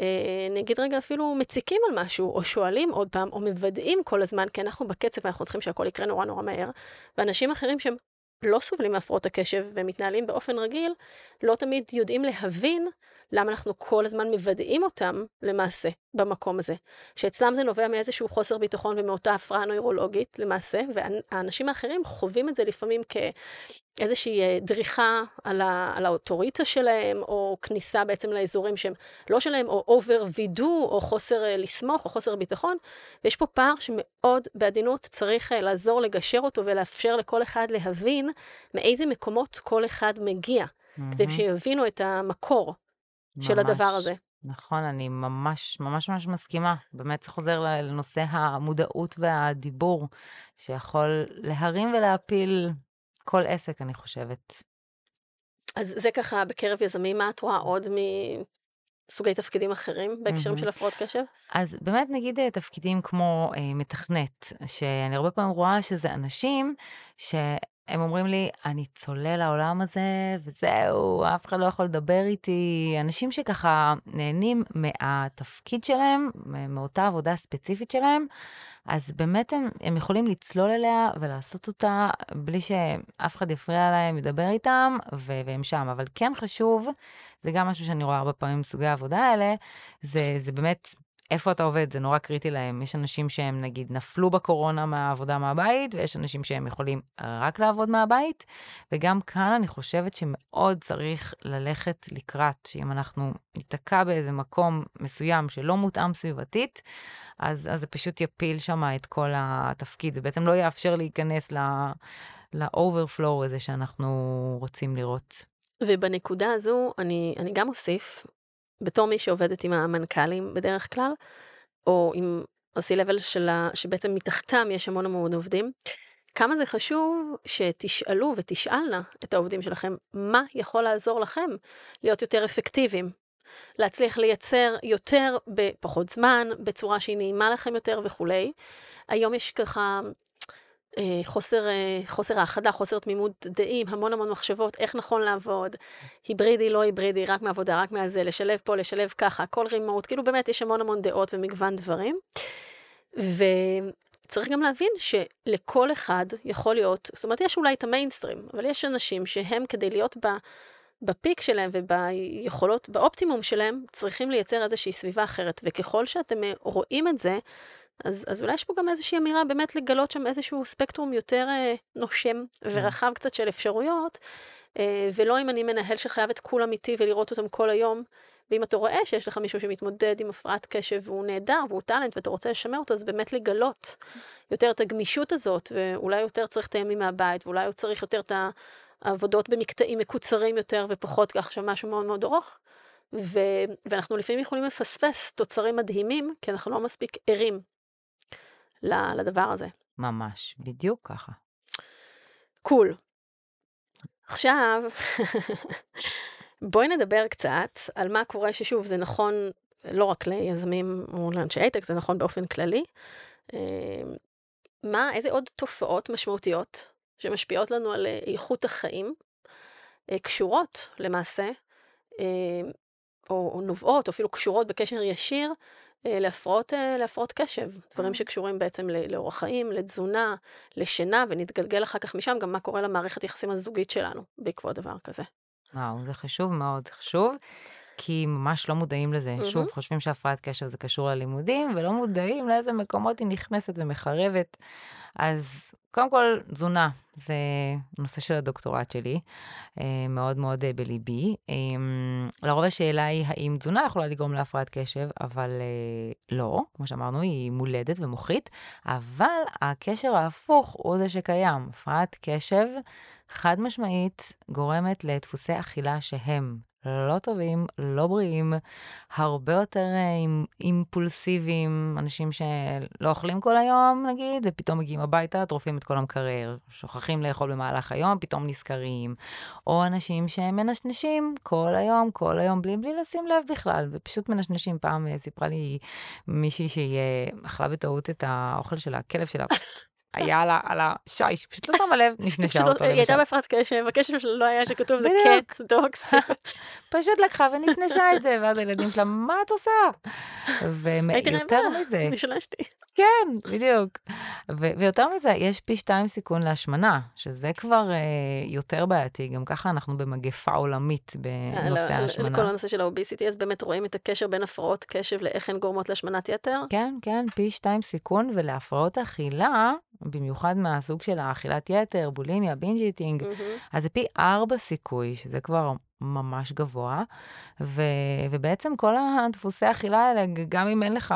אה, נגיד רגע אפילו מציקים על משהו, או שואלים עוד פעם, או מוודאים כל הזמן, כי אנחנו בקצב ואנחנו צריכים שהכל יקרה נורא נורא מהר, ואנשים אחרים שהם לא סובלים מהפרעות הקשב ומתנהלים באופן רגיל, לא תמיד יודעים להבין למה אנחנו כל הזמן מוודאים אותם למעשה במקום הזה. שאצלם זה נובע מאיזשהו חוסר ביטחון ומאותה הפרעה נוירולוגית למעשה, והאנשים האחרים חווים את זה לפעמים כאיזושהי אה, דריכה על, ה, על האוטוריטה שלהם, או כניסה בעצם לאזורים שהם לא שלהם, או over וידוא, או חוסר אה, לסמוך, או חוסר ביטחון. ויש פה פער שמאוד בעדינות צריך אה, לעזור לגשר אותו ולאפשר לכל אחד להבין מאיזה מקומות כל אחד מגיע, mm-hmm. כדי שיבינו את המקור ממש, של הדבר הזה. נכון, אני ממש ממש ממש מסכימה. באמת חוזר לנושא המודעות והדיבור, שיכול להרים ולהפיל כל עסק, אני חושבת. אז זה ככה בקרב יזמים, מה את רואה עוד מסוגי תפקידים אחרים בהקשרים mm-hmm. של הפרעות קשב? אז באמת נגיד אה, תפקידים כמו אה, מתכנת, שאני הרבה פעמים רואה שזה אנשים ש... הם אומרים לי, אני צולל לעולם הזה, וזהו, אף אחד לא יכול לדבר איתי. אנשים שככה נהנים מהתפקיד שלהם, מאותה עבודה ספציפית שלהם, אז באמת הם, הם יכולים לצלול אליה ולעשות אותה בלי שאף אחד יפריע להם, ידבר איתם, ו- והם שם. אבל כן חשוב, זה גם משהו שאני רואה הרבה פעמים בסוגי העבודה האלה, זה, זה באמת איפה אתה עובד, זה נורא קריטי להם. יש אנשים שהם נגיד נפלו בקורונה מהעבודה מהבית, ויש אנשים שהם יכולים רק לעבוד מהבית, וגם כאן אני חושבת שמאוד צריך ללכת לקראת, שאם אנחנו ניתקע באיזה מקום מסוים שלא מותאם סביבתית, אז, אז זה פשוט יפיל שם את כל התפקיד, זה בעצם לא יאפשר להיכנס ל-overflow הזה שאנחנו רוצים לראות. ובנקודה הזו אני, אני גם אוסיף, בתור מי שעובדת עם המנכ"לים בדרך כלל, או עם ה-C-Level שלה, שבעצם מתחתם יש המון המון עובדים, כמה זה חשוב שתשאלו ותשאלנה את העובדים שלכם, מה יכול לעזור לכם להיות יותר אפקטיביים, להצליח לייצר יותר בפחות זמן, בצורה שהיא נעימה לכם יותר וכולי. היום יש ככה חוסר, אה, חוסר האחדה, חוסר תמימות דעים, המון המון מחשבות, איך נכון לעבוד, היברידי, לא היברידי, רק מעבודה, רק מהזה, לשלב פה, לשלב ככה, הכל רימוט, כאילו באמת יש המון המון דעות ומגוון דברים. וצריך גם להבין שלכל אחד יכול להיות, זאת אומרת, יש אולי את המיינסטרים, אבל יש אנשים שהם כדי להיות ב... בפיק שלהם וביכולות, באופטימום שלהם, צריכים לייצר איזושהי סביבה אחרת. וככל שאתם רואים את זה, אז, אז אולי יש פה גם איזושהי אמירה באמת לגלות שם איזשהו ספקטרום יותר אה, נושם כן. ורחב קצת של אפשרויות, אה, ולא אם אני מנהל שחייב את כולם איתי ולראות אותם כל היום. ואם אתה רואה שיש לך מישהו שמתמודד עם הפרעת קשב והוא נהדר והוא טאלנט ואתה רוצה לשמר אותו, אז באמת לגלות יותר את הגמישות הזאת, ואולי יותר צריך את הימים מהבית, ואולי הוא צריך יותר את העבודות במקטעים מקוצרים יותר ופחות כך שמשהו מאוד מאוד ארוך. ו- ואנחנו לפעמים יכולים לפספס תוצרים מדהימים, כי אנחנו לא מספיק ערים לדבר הזה. ממש, בדיוק ככה. קול. Cool. עכשיו, בואי נדבר קצת על מה קורה ששוב, זה נכון לא רק ליזמים או לאנשי הייטק, זה נכון באופן כללי. אמ, מה, איזה עוד תופעות משמעותיות שמשפיעות לנו על אה, איכות החיים, אה, קשורות למעשה, אמ, או, או נובעות, או אפילו קשורות בקשר ישיר להפרעות, אה, להפרעות קשב, דברים אה. שקשורים בעצם לאורח חיים, לתזונה, לשינה, ונתגלגל אחר כך משם גם מה קורה למערכת יחסים הזוגית שלנו בעקבות דבר כזה. וואו, זה חשוב מאוד, חשוב. כי ממש לא מודעים לזה. מהמם. שוב, חושבים שהפרעת קשב זה קשור ללימודים, ולא מודעים לאיזה מקומות היא נכנסת ומחרבת. אז קודם כל, תזונה, זה נושא של הדוקטורט שלי, אה, מאוד מאוד אה, בליבי. אה, לרוב השאלה היא האם תזונה יכולה לגרום להפרעת קשב, אבל לא, כמו שאמרנו, היא מולדת ומוחית, אבל הקשר ההפוך הוא זה שקיים. הפרעת קשב חד משמעית גורמת לדפוסי אכילה שהם לא טובים, לא בריאים, הרבה יותר אה, אימ- אימפולסיביים, אנשים שלא אוכלים כל היום, נגיד, ופתאום מגיעים הביתה, טורפים את כל המקרר, שוכחים לאכול במהלך היום, פתאום נזכרים. או אנשים שהם מנשנשים כל היום, כל היום, בלי, בלי לשים לב בכלל, ופשוט מנשנשים. פעם אה, סיפרה לי מישהי שהיא אה, אכלה בטעות את האוכל של הכלב שלה, היה על ה- על השיש, פשוט לא שמה לב, נשנשה פשוט אותו היא הייתה למשל. בהפרעת קשב, הקשב שלה לא היה שכתוב זה. קט, דוקס. פשוט לקחה ונשנשה את זה, ואז הילדים שלה, מה את עושה? ויותר מזה, נשלשתי. כן, בדיוק. ויותר מזה, יש פי שתיים סיכון להשמנה, שזה כבר אה, יותר בעייתי, גם ככה אנחנו במגפה עולמית בנושא ל- ל- ההשמנה. לכל הנושא של האוביסיטי, אז באמת רואים את הקשר בין הפרעות קשב לאיך הן גורמות להשמנת יתר. כן, כן, פי שתיים סיכון, ולהפרעות אכילה, במיוחד מהסוג של האכילת יתר, בולימיה, בינג' איטינג, מהמם. אז זה פי ארבע סיכוי, שזה כבר ממש גבוה, ו, ובעצם כל הדפוסי אכילה האלה, גם אם אין לך,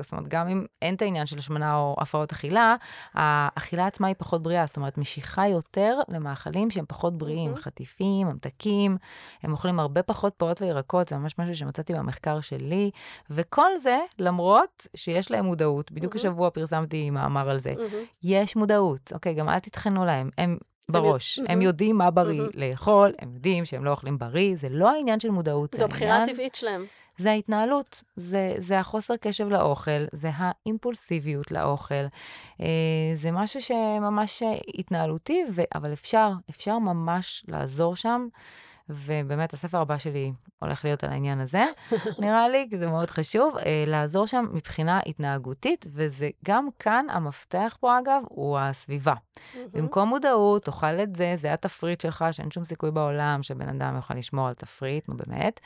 זאת אומרת, גם אם אין את העניין של השמנה או הפרעות אכילה, האכילה עצמה היא פחות בריאה, זאת אומרת, משיכה יותר למאכלים שהם פחות בריאים, מהמם. חטיפים, ממתקים, הם אוכלים הרבה פחות פירות וירקות, זה ממש משהו שמצאתי במחקר שלי, וכל זה למרות שיש להם מודעות, בדיוק מהמם. השבוע פרסמתי מאמר על זה. מהמם. יש מודעות, אוקיי, גם אל תטחנו להם, הם בראש, הם מהמם. יודעים מה בריא. לאכול, הם יודעים שהם לא אוכלים בריא, זה לא העניין של מודעות, זו הבחירה הטבעית שלהם. זה ההתנהלות, זה, זה החוסר קשב לאוכל, זה האימפולסיביות לאוכל, אה, זה משהו שממש התנהלותי, ו, אבל אפשר, אפשר ממש לעזור שם. ובאמת, הספר הבא שלי הולך להיות על העניין הזה, נראה לי, כי זה מאוד חשוב, אה, לעזור שם מבחינה התנהגותית, וזה גם כאן, המפתח פה, אגב, הוא הסביבה. במקום מודעות, תאכל את זה, זה התפריט שלך, שאין שום סיכוי בעולם שבן אדם יוכל לשמור על תפריט, נו באמת.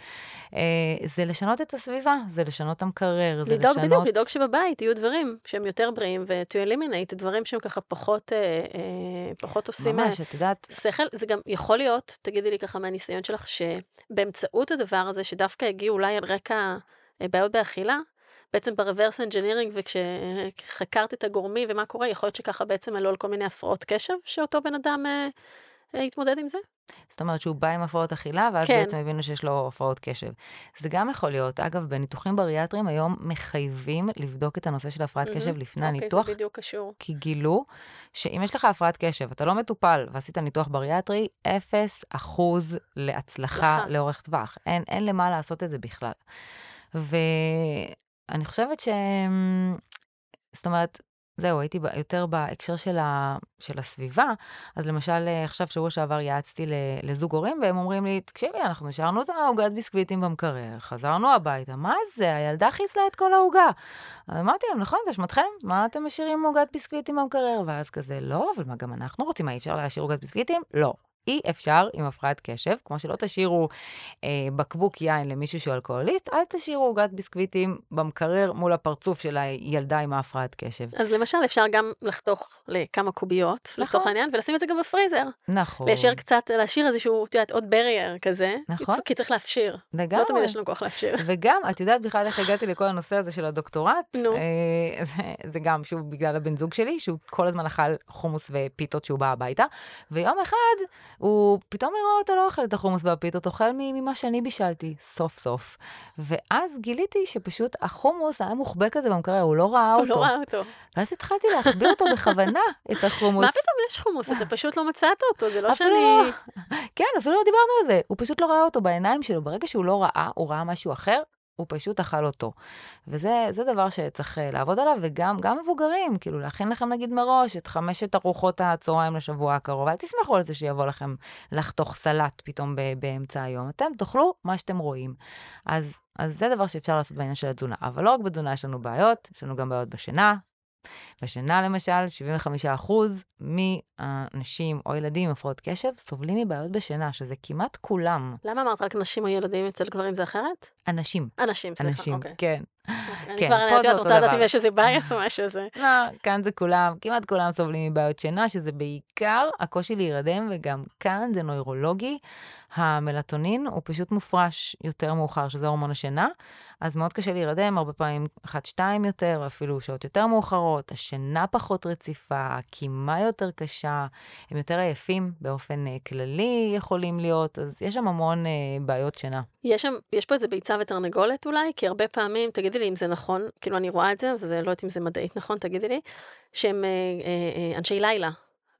אה, זה לשנות את הסביבה, זה לשנות את המקרר, זה לשנות... בדיוק, לדאוג שבבית יהיו דברים שהם יותר בריאים, ו-to eliminate דברים שהם ככה פחות, אה, פחות עושים ממש, את יודעת, שכל, זה גם יכול להיות, תגידי לי ככה מהניסיון שלך, שבאמצעות הדבר הזה, שדווקא הגיעו אולי על רקע אה, בעיות באכילה, בעצם ב reverse engineering, וכשחקרת את הגורמים ומה קורה, יכול להיות שככה בעצם עלו על כל מיני הפרעות קשב, שאותו בן אדם אה, התמודד עם זה? זאת אומרת שהוא בא עם הפרעות אכילה, ואז כן. בעצם הבינו שיש לו הפרעות קשב. זה גם יכול להיות, אגב, בניתוחים בריאטריים היום מחייבים לבדוק את הנושא של הפרעת קשב לפני אוקיי, הניתוח, זה בדיוק קשור. כי גילו שאם יש לך הפרעת קשב, אתה לא מטופל ועשית ניתוח בריאטרי, 0 אחוז להצלחה הצלחה. לאורך טווח. אין, אין למה לעשות את זה בכלל. ואני חושבת ש... זאת אומרת, זהו, הייתי ב- יותר בהקשר של, ה... של הסביבה. אז למשל, אה, עכשיו, שבוע שעבר יעצתי לזוג הורים, והם אומרים לי, תקשיבי, אנחנו השארנו את העוגת ביסקוויטים במקרר, חזרנו הביתה, מה זה? הילדה חיסלה את כל העוגה. אז אמרתי להם, נכון, זה אשמתכם, מה אתם משאירים עוגת ביסקוויטים במקרר? ואז כזה, לא, אבל מה, גם אנחנו רוצים, מה, אי אפשר להשאיר עוגת ביסקוויטים? לא. אי אפשר עם הפרעת קשב, כמו שלא תשאירו אה, בקבוק יין למישהו שהוא אלכוהוליסט, אל תשאירו עוגת ביסקוויטים במקרר מול הפרצוף של הילדה עם ההפרעת קשב. אז למשל, אפשר גם לחתוך לכמה קוביות, נכון. לצורך העניין, ולשים את זה גם בפריזר. נכון, להשאיר קצת, להשאיר איזשהו, את יודעת, עוד ברייר כזה. נכון. כי צריך להפשיר. לגמרי. לא תמיד יש לנו כוח להפשיר. וגם, את יודעת בכלל איך הגעתי לכל הנושא הזה של הדוקטורט? נו. אה, זה, זה גם, שוב, בגלל הבן זוג שלי, שהוא כל הזמן אכל חומוס ופיתות כשהוא בא הביתה, ויום אחד, הוא, פתאום אני רואה אותו לא אוכל את החומוס והפיתות, אוכל ממה שאני בישלתי, סוף סוף. ואז גיליתי שפשוט החומוס היה מוחבא כזה במקרר, הוא לא ראה הוא אותו. לא ראה אותו. ואז התחלתי להחביא אותו בכוונה, את החומוס. מה פתאום יש חומוס? אתה פשוט לא מצאת אותו, זה לא שאני... לא. כן, אפילו לא דיברנו על זה. הוא פשוט לא ראה אותו בעיניים שלו. ברגע שהוא לא ראה, הוא ראה משהו אחר, הוא פשוט אכל אותו. וזה זה דבר שצריך אה, לעבוד עליו, וגם גם מבוגרים, כאילו להכין לכם נגיד מראש את חמשת ארוחות הצהריים לשבוע הקרוב. אל תסמכו על זה שיבוא לכם לחתוך סלט פתאום באמצע היום. אתם תאכלו מה שאתם רואים. אז, אז זה דבר שאפשר לעשות בעניין של התזונה. אבל לא רק בתזונה יש לנו בעיות, יש לנו גם בעיות בשינה, בשינה למשל, 75% מהאנשים או ילדים עם הפרעות קשב סובלים מבעיות בשינה, שזה כמעט כולם. למה אמרת רק נשים או ילדים, אצל גברים זה אחרת? אנשים. אנשים, סליחה, אנשים, אוקיי. כן. אני כן, כבר, את יודעת, אותו רוצה לדעת. אם יש איזה בייס או משהו זה. לא, כאן זה כולם, כמעט כולם סובלים מבעיות שינה, שזה בעיקר הקושי להירדם, וגם כאן זה נוירולוגי. המלטונין הוא פשוט מופרש יותר מאוחר, שזה הורמון השינה, אז מאוד קשה להירדם, הרבה פעמים 1-2 יותר, אפילו שעות יותר מאוחרות, השינה פחות רציפה, הקימה יותר קשה, הם יותר עייפים באופן אה, כללי יכולים להיות, אז יש שם המון אה, בעיות שינה. יש שם, יש פה איזה ביצה ותרנגולת אולי, כי הרבה פעמים, תגידי לי אם זה נכון, כאילו אני רואה את זה, וזה לא יודעת אם זה מדעית נכון, תגידי לי, שהם אה, אה, אה, אנשי לילה,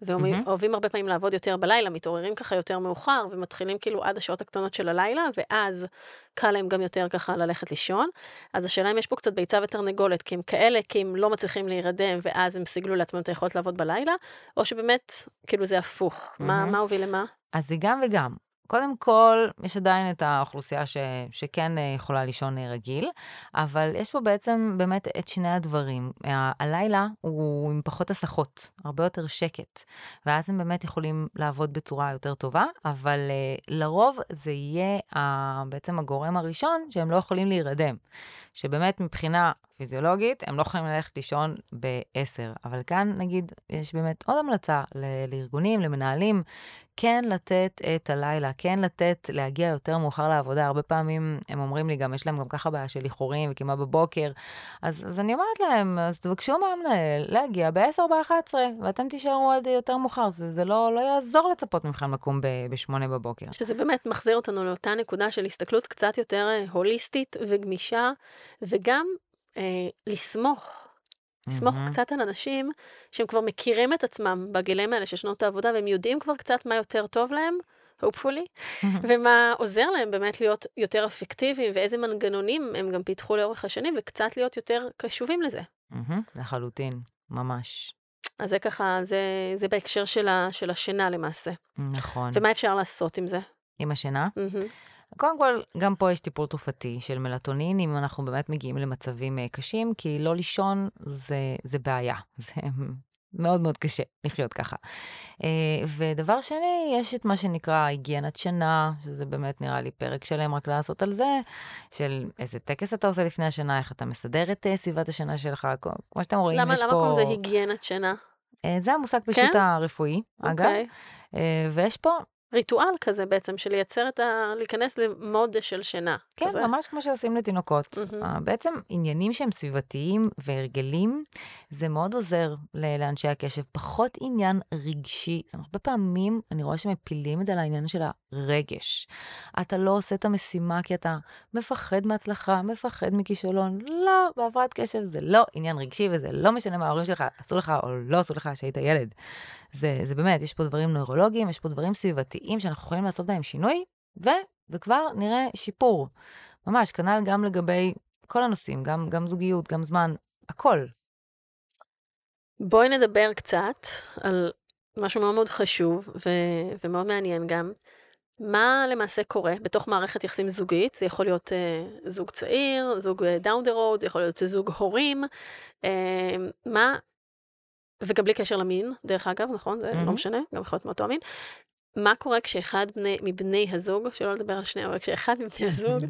והם מהמם. אוהבים הרבה פעמים לעבוד יותר בלילה, מתעוררים ככה יותר מאוחר, ומתחילים כאילו עד השעות הקטנות של הלילה, ואז קל להם גם יותר ככה ללכת לישון. אז השאלה אם יש פה קצת ביצה ותרנגולת, כי הם כאלה, כי הם לא מצליחים להירדם, ואז הם סיגלו לעצמם את היכולת לעבוד בלילה, או שבאמת, כאילו זה הפוך. מה, מהמם. מה הוביל למה? אז זה גם וגם. קודם כל, יש עדיין את האוכלוסייה ש, שכן אה, יכולה לישון אה, רגיל, אבל יש פה בעצם באמת את שני הדברים. ה- הלילה הוא עם פחות הסחות, הרבה יותר שקט, ואז הם באמת יכולים לעבוד בצורה יותר טובה, אבל אה, לרוב זה יהיה ה- בעצם הגורם הראשון שהם לא יכולים להירדם. שבאמת מבחינה פיזיולוגית הם לא יכולים ללכת לישון ב-10, אבל כאן נגיד יש באמת עוד המלצה ל- לארגונים, למנהלים, כן לתת את הלילה, כן לתת להגיע יותר מאוחר לעבודה. הרבה פעמים הם אומרים לי, גם יש להם גם ככה בעיה של איחורים וקימה בבוקר. אז, אז אני אומרת להם, אז תבקשו מהמנהל להגיע ב-10 או ב-11, ואתם תישארו עד יותר מאוחר. זה, זה לא, לא יעזור לצפות מכם לקום ב-8 בבוקר. שזה באמת מחזיר אותנו לאותה נקודה של הסתכלות קצת יותר אה, הוליסטית וגמישה, וגם אה, לסמוך. לסמוך מהמם. קצת על אנשים שהם כבר מכירים את עצמם בגילים האלה של שנות העבודה, והם יודעים כבר קצת מה יותר טוב להם, hopefully, ומה עוזר להם באמת להיות יותר אפקטיביים, ואיזה מנגנונים הם גם פיתחו לאורך השנים, וקצת להיות יותר קשובים לזה. מהמם, לחלוטין, ממש. אז זה ככה, זה, זה בהקשר של, ה, של השינה למעשה. נכון. ומה אפשר לעשות עם זה? עם השינה? מהמם. קודם כל, גם פה יש טיפול תרופתי של מלטונין, אם אנחנו באמת מגיעים למצבים אה, קשים, כי לא לישון זה, זה בעיה. זה מאוד מאוד קשה לחיות ככה. אה, ודבר שני, יש את מה שנקרא היגיינת שינה, שזה באמת נראה לי פרק שלם רק לעשות על זה, של איזה טקס אתה עושה לפני השינה, איך אתה מסדר את אה, סביבת השינה שלך, כמו שאתם רואים, למה, יש למה פה... קוראים לזה היגיינת שינה? זה המושג פשוט כן? הרפואי, אגב. אוקיי. אה, ויש פה ריטואל כזה בעצם, של לייצר את ה... להיכנס למוד של שינה. כן, כזה. ממש כמו שעושים לתינוקות. אה, בעצם עניינים שהם סביבתיים והרגלים, זה מאוד עוזר לאנשי הקשב. פחות עניין רגשי. זאת אומרת, הרבה פעמים אני רואה שמפילים את זה על העניין של הרגש. אתה לא עושה את המשימה כי אתה מפחד מהצלחה, מפחד מכישלון. לא, בהפרעת קשב זה לא עניין רגשי, וזה לא משנה מה ההורים שלך עשו לך או לא עשו לך כשהיית ילד. זה, זה באמת, יש פה דברים נוירולוגיים, יש פה דברים סביבתיים שאנחנו יכולים לעשות בהם שינוי, ו, וכבר נראה שיפור. ממש, כנ"ל גם לגבי כל הנושאים, גם, גם זוגיות, גם זמן, הכל. בואי נדבר קצת על משהו מאוד מאוד חשוב ו- ומאוד מעניין גם. מה למעשה קורה בתוך מערכת יחסים זוגית? זה יכול להיות uh, זוג צעיר, זוג down the road, זה יכול להיות זוג הורים. Uh, מה, וגם בלי קשר למין, דרך אגב, נכון? זה מהמם. לא משנה, גם יכול להיות מאותו המין. מה קורה כשאחד בני, מבני הזוג, שלא לדבר על שניהם, אבל כשאחד מבני הזוג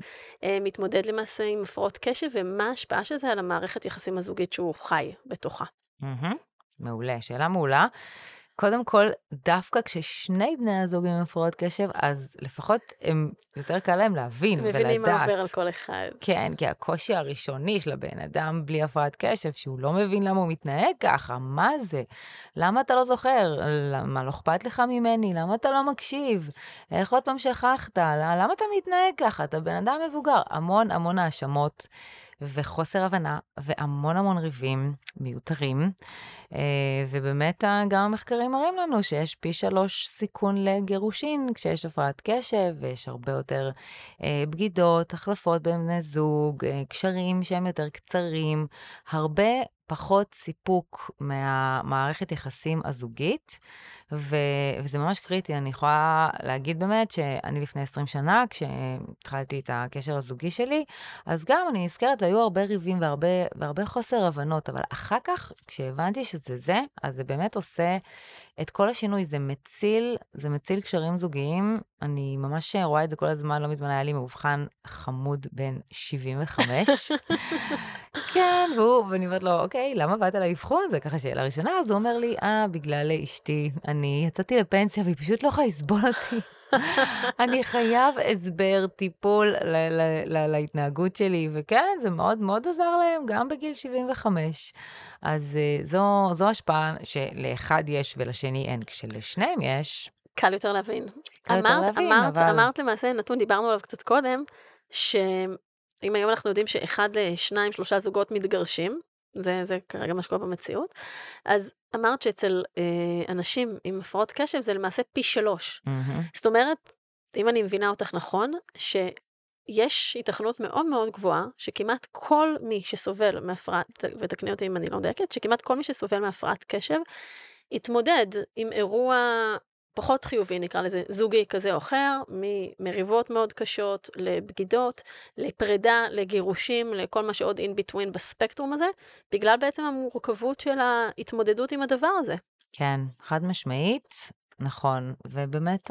אה, מתמודד למעשה עם הפרעות קשב, ומה ההשפעה של זה על המערכת יחסים הזוגית שהוא חי בתוכה? מהמם. מעולה, שאלה מעולה. קודם כל, דווקא כששני בני הזוג עם הפרעות קשב, אז לפחות הם, יותר קל להם להבין ולדעת. מבינים מה עובר על כל אחד. כן, כי הקושי הראשוני של הבן אדם בלי הפרעת קשב, שהוא לא מבין למה הוא מתנהג ככה, מה זה? למה אתה לא זוכר? למה לא אכפת לך ממני? למה אתה לא מקשיב? איך עוד פעם שכחת? למה אתה מתנהג ככה? אתה בן אדם מבוגר. המון המון האשמות וחוסר הבנה והמון המון ריבים מיותרים. אה, ובאמת ה- גם המחקרים מראים לנו שיש פי שלוש סיכון לגירושין כשיש הפרעת קשב, ויש הרבה יותר אה, בגידות, החלפות בין בני זוג, אה, קשרים שהם יותר קצרים, הרבה פחות סיפוק מהמערכת יחסים הזוגית, ו, וזה ממש קריטי. אני יכולה להגיד באמת שאני לפני 20 שנה, כשהתחלתי את הקשר הזוגי שלי, אז גם אני נזכרת, היו הרבה ריבים והרבה, והרבה חוסר הבנות, אבל אחר כך, כשהבנתי שזה זה, אז זה באמת עושה את כל השינוי, זה מציל, זה מציל קשרים זוגיים. אני ממש רואה את זה כל הזמן, לא מזמן היה לי מאובחן חמוד בן 75. כן, והוא, ואני אומרת לו, אוקיי, למה באת לאבחון? זה ככה שאלה ראשונה, אז הוא אומר לי, אה, בגלל אשתי, אני יצאתי לפנסיה והיא פשוט לא יכולה לסבול אותי. אני חייב הסבר, טיפול להתנהגות שלי, וכן, זה מאוד מאוד עזר להם, גם בגיל 75. אז uh, זו, זו השפעה שלאחד יש ולשני אין, כשלשניהם יש. קל יותר להבין. קל יותר אמרת, להבין, אמרת, אבל... אמרת למעשה נתון, דיברנו עליו קצת קודם, שאם היום אנחנו יודעים שאחד לשניים, שלושה זוגות מתגרשים, זה, זה כרגע מה שקורה במציאות, אז אמרת שאצל אה, אנשים עם הפרעות קשב זה למעשה פי שלוש. מהמם. זאת אומרת, אם אני מבינה אותך נכון, שיש היתכנות מאוד מאוד גבוהה, שכמעט כל מי שסובל מהפרעת, ותקני אותי אם אני לא דייקת, שכמעט כל מי שסובל מהפרעת קשב, יתמודד עם אירוע פחות חיובי, נקרא לזה, זוגי כזה או אחר, ממריבות מאוד קשות, לבגידות, לפרידה, לגירושים, לכל מה שעוד in between בספקטרום הזה, בגלל בעצם המורכבות של ההתמודדות עם הדבר הזה. כן, חד משמעית, נכון. ובאמת.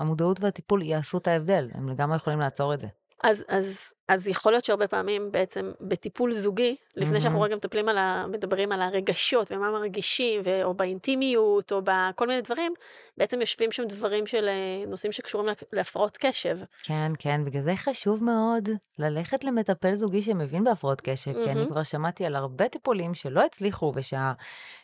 המודעות והטיפול יעשו את ההבדל, הם לגמרי יכולים לעצור את זה. אז, אז, אז יכול להיות שהרבה פעמים בעצם בטיפול זוגי, לפני שאנחנו מהמם. רגע מטפלים על ה... מדברים על הרגשות ומה מרגישים, ו... או באינטימיות, או בכל מיני דברים, בעצם יושבים שם דברים של אה, נושאים שקשורים להפ- להפרעות קשב. כן, כן, בגלל זה חשוב מאוד ללכת למטפל זוגי שמבין בהפרעות קשב, כי אני מהמם. כבר שמעתי על הרבה טיפולים שלא הצליחו,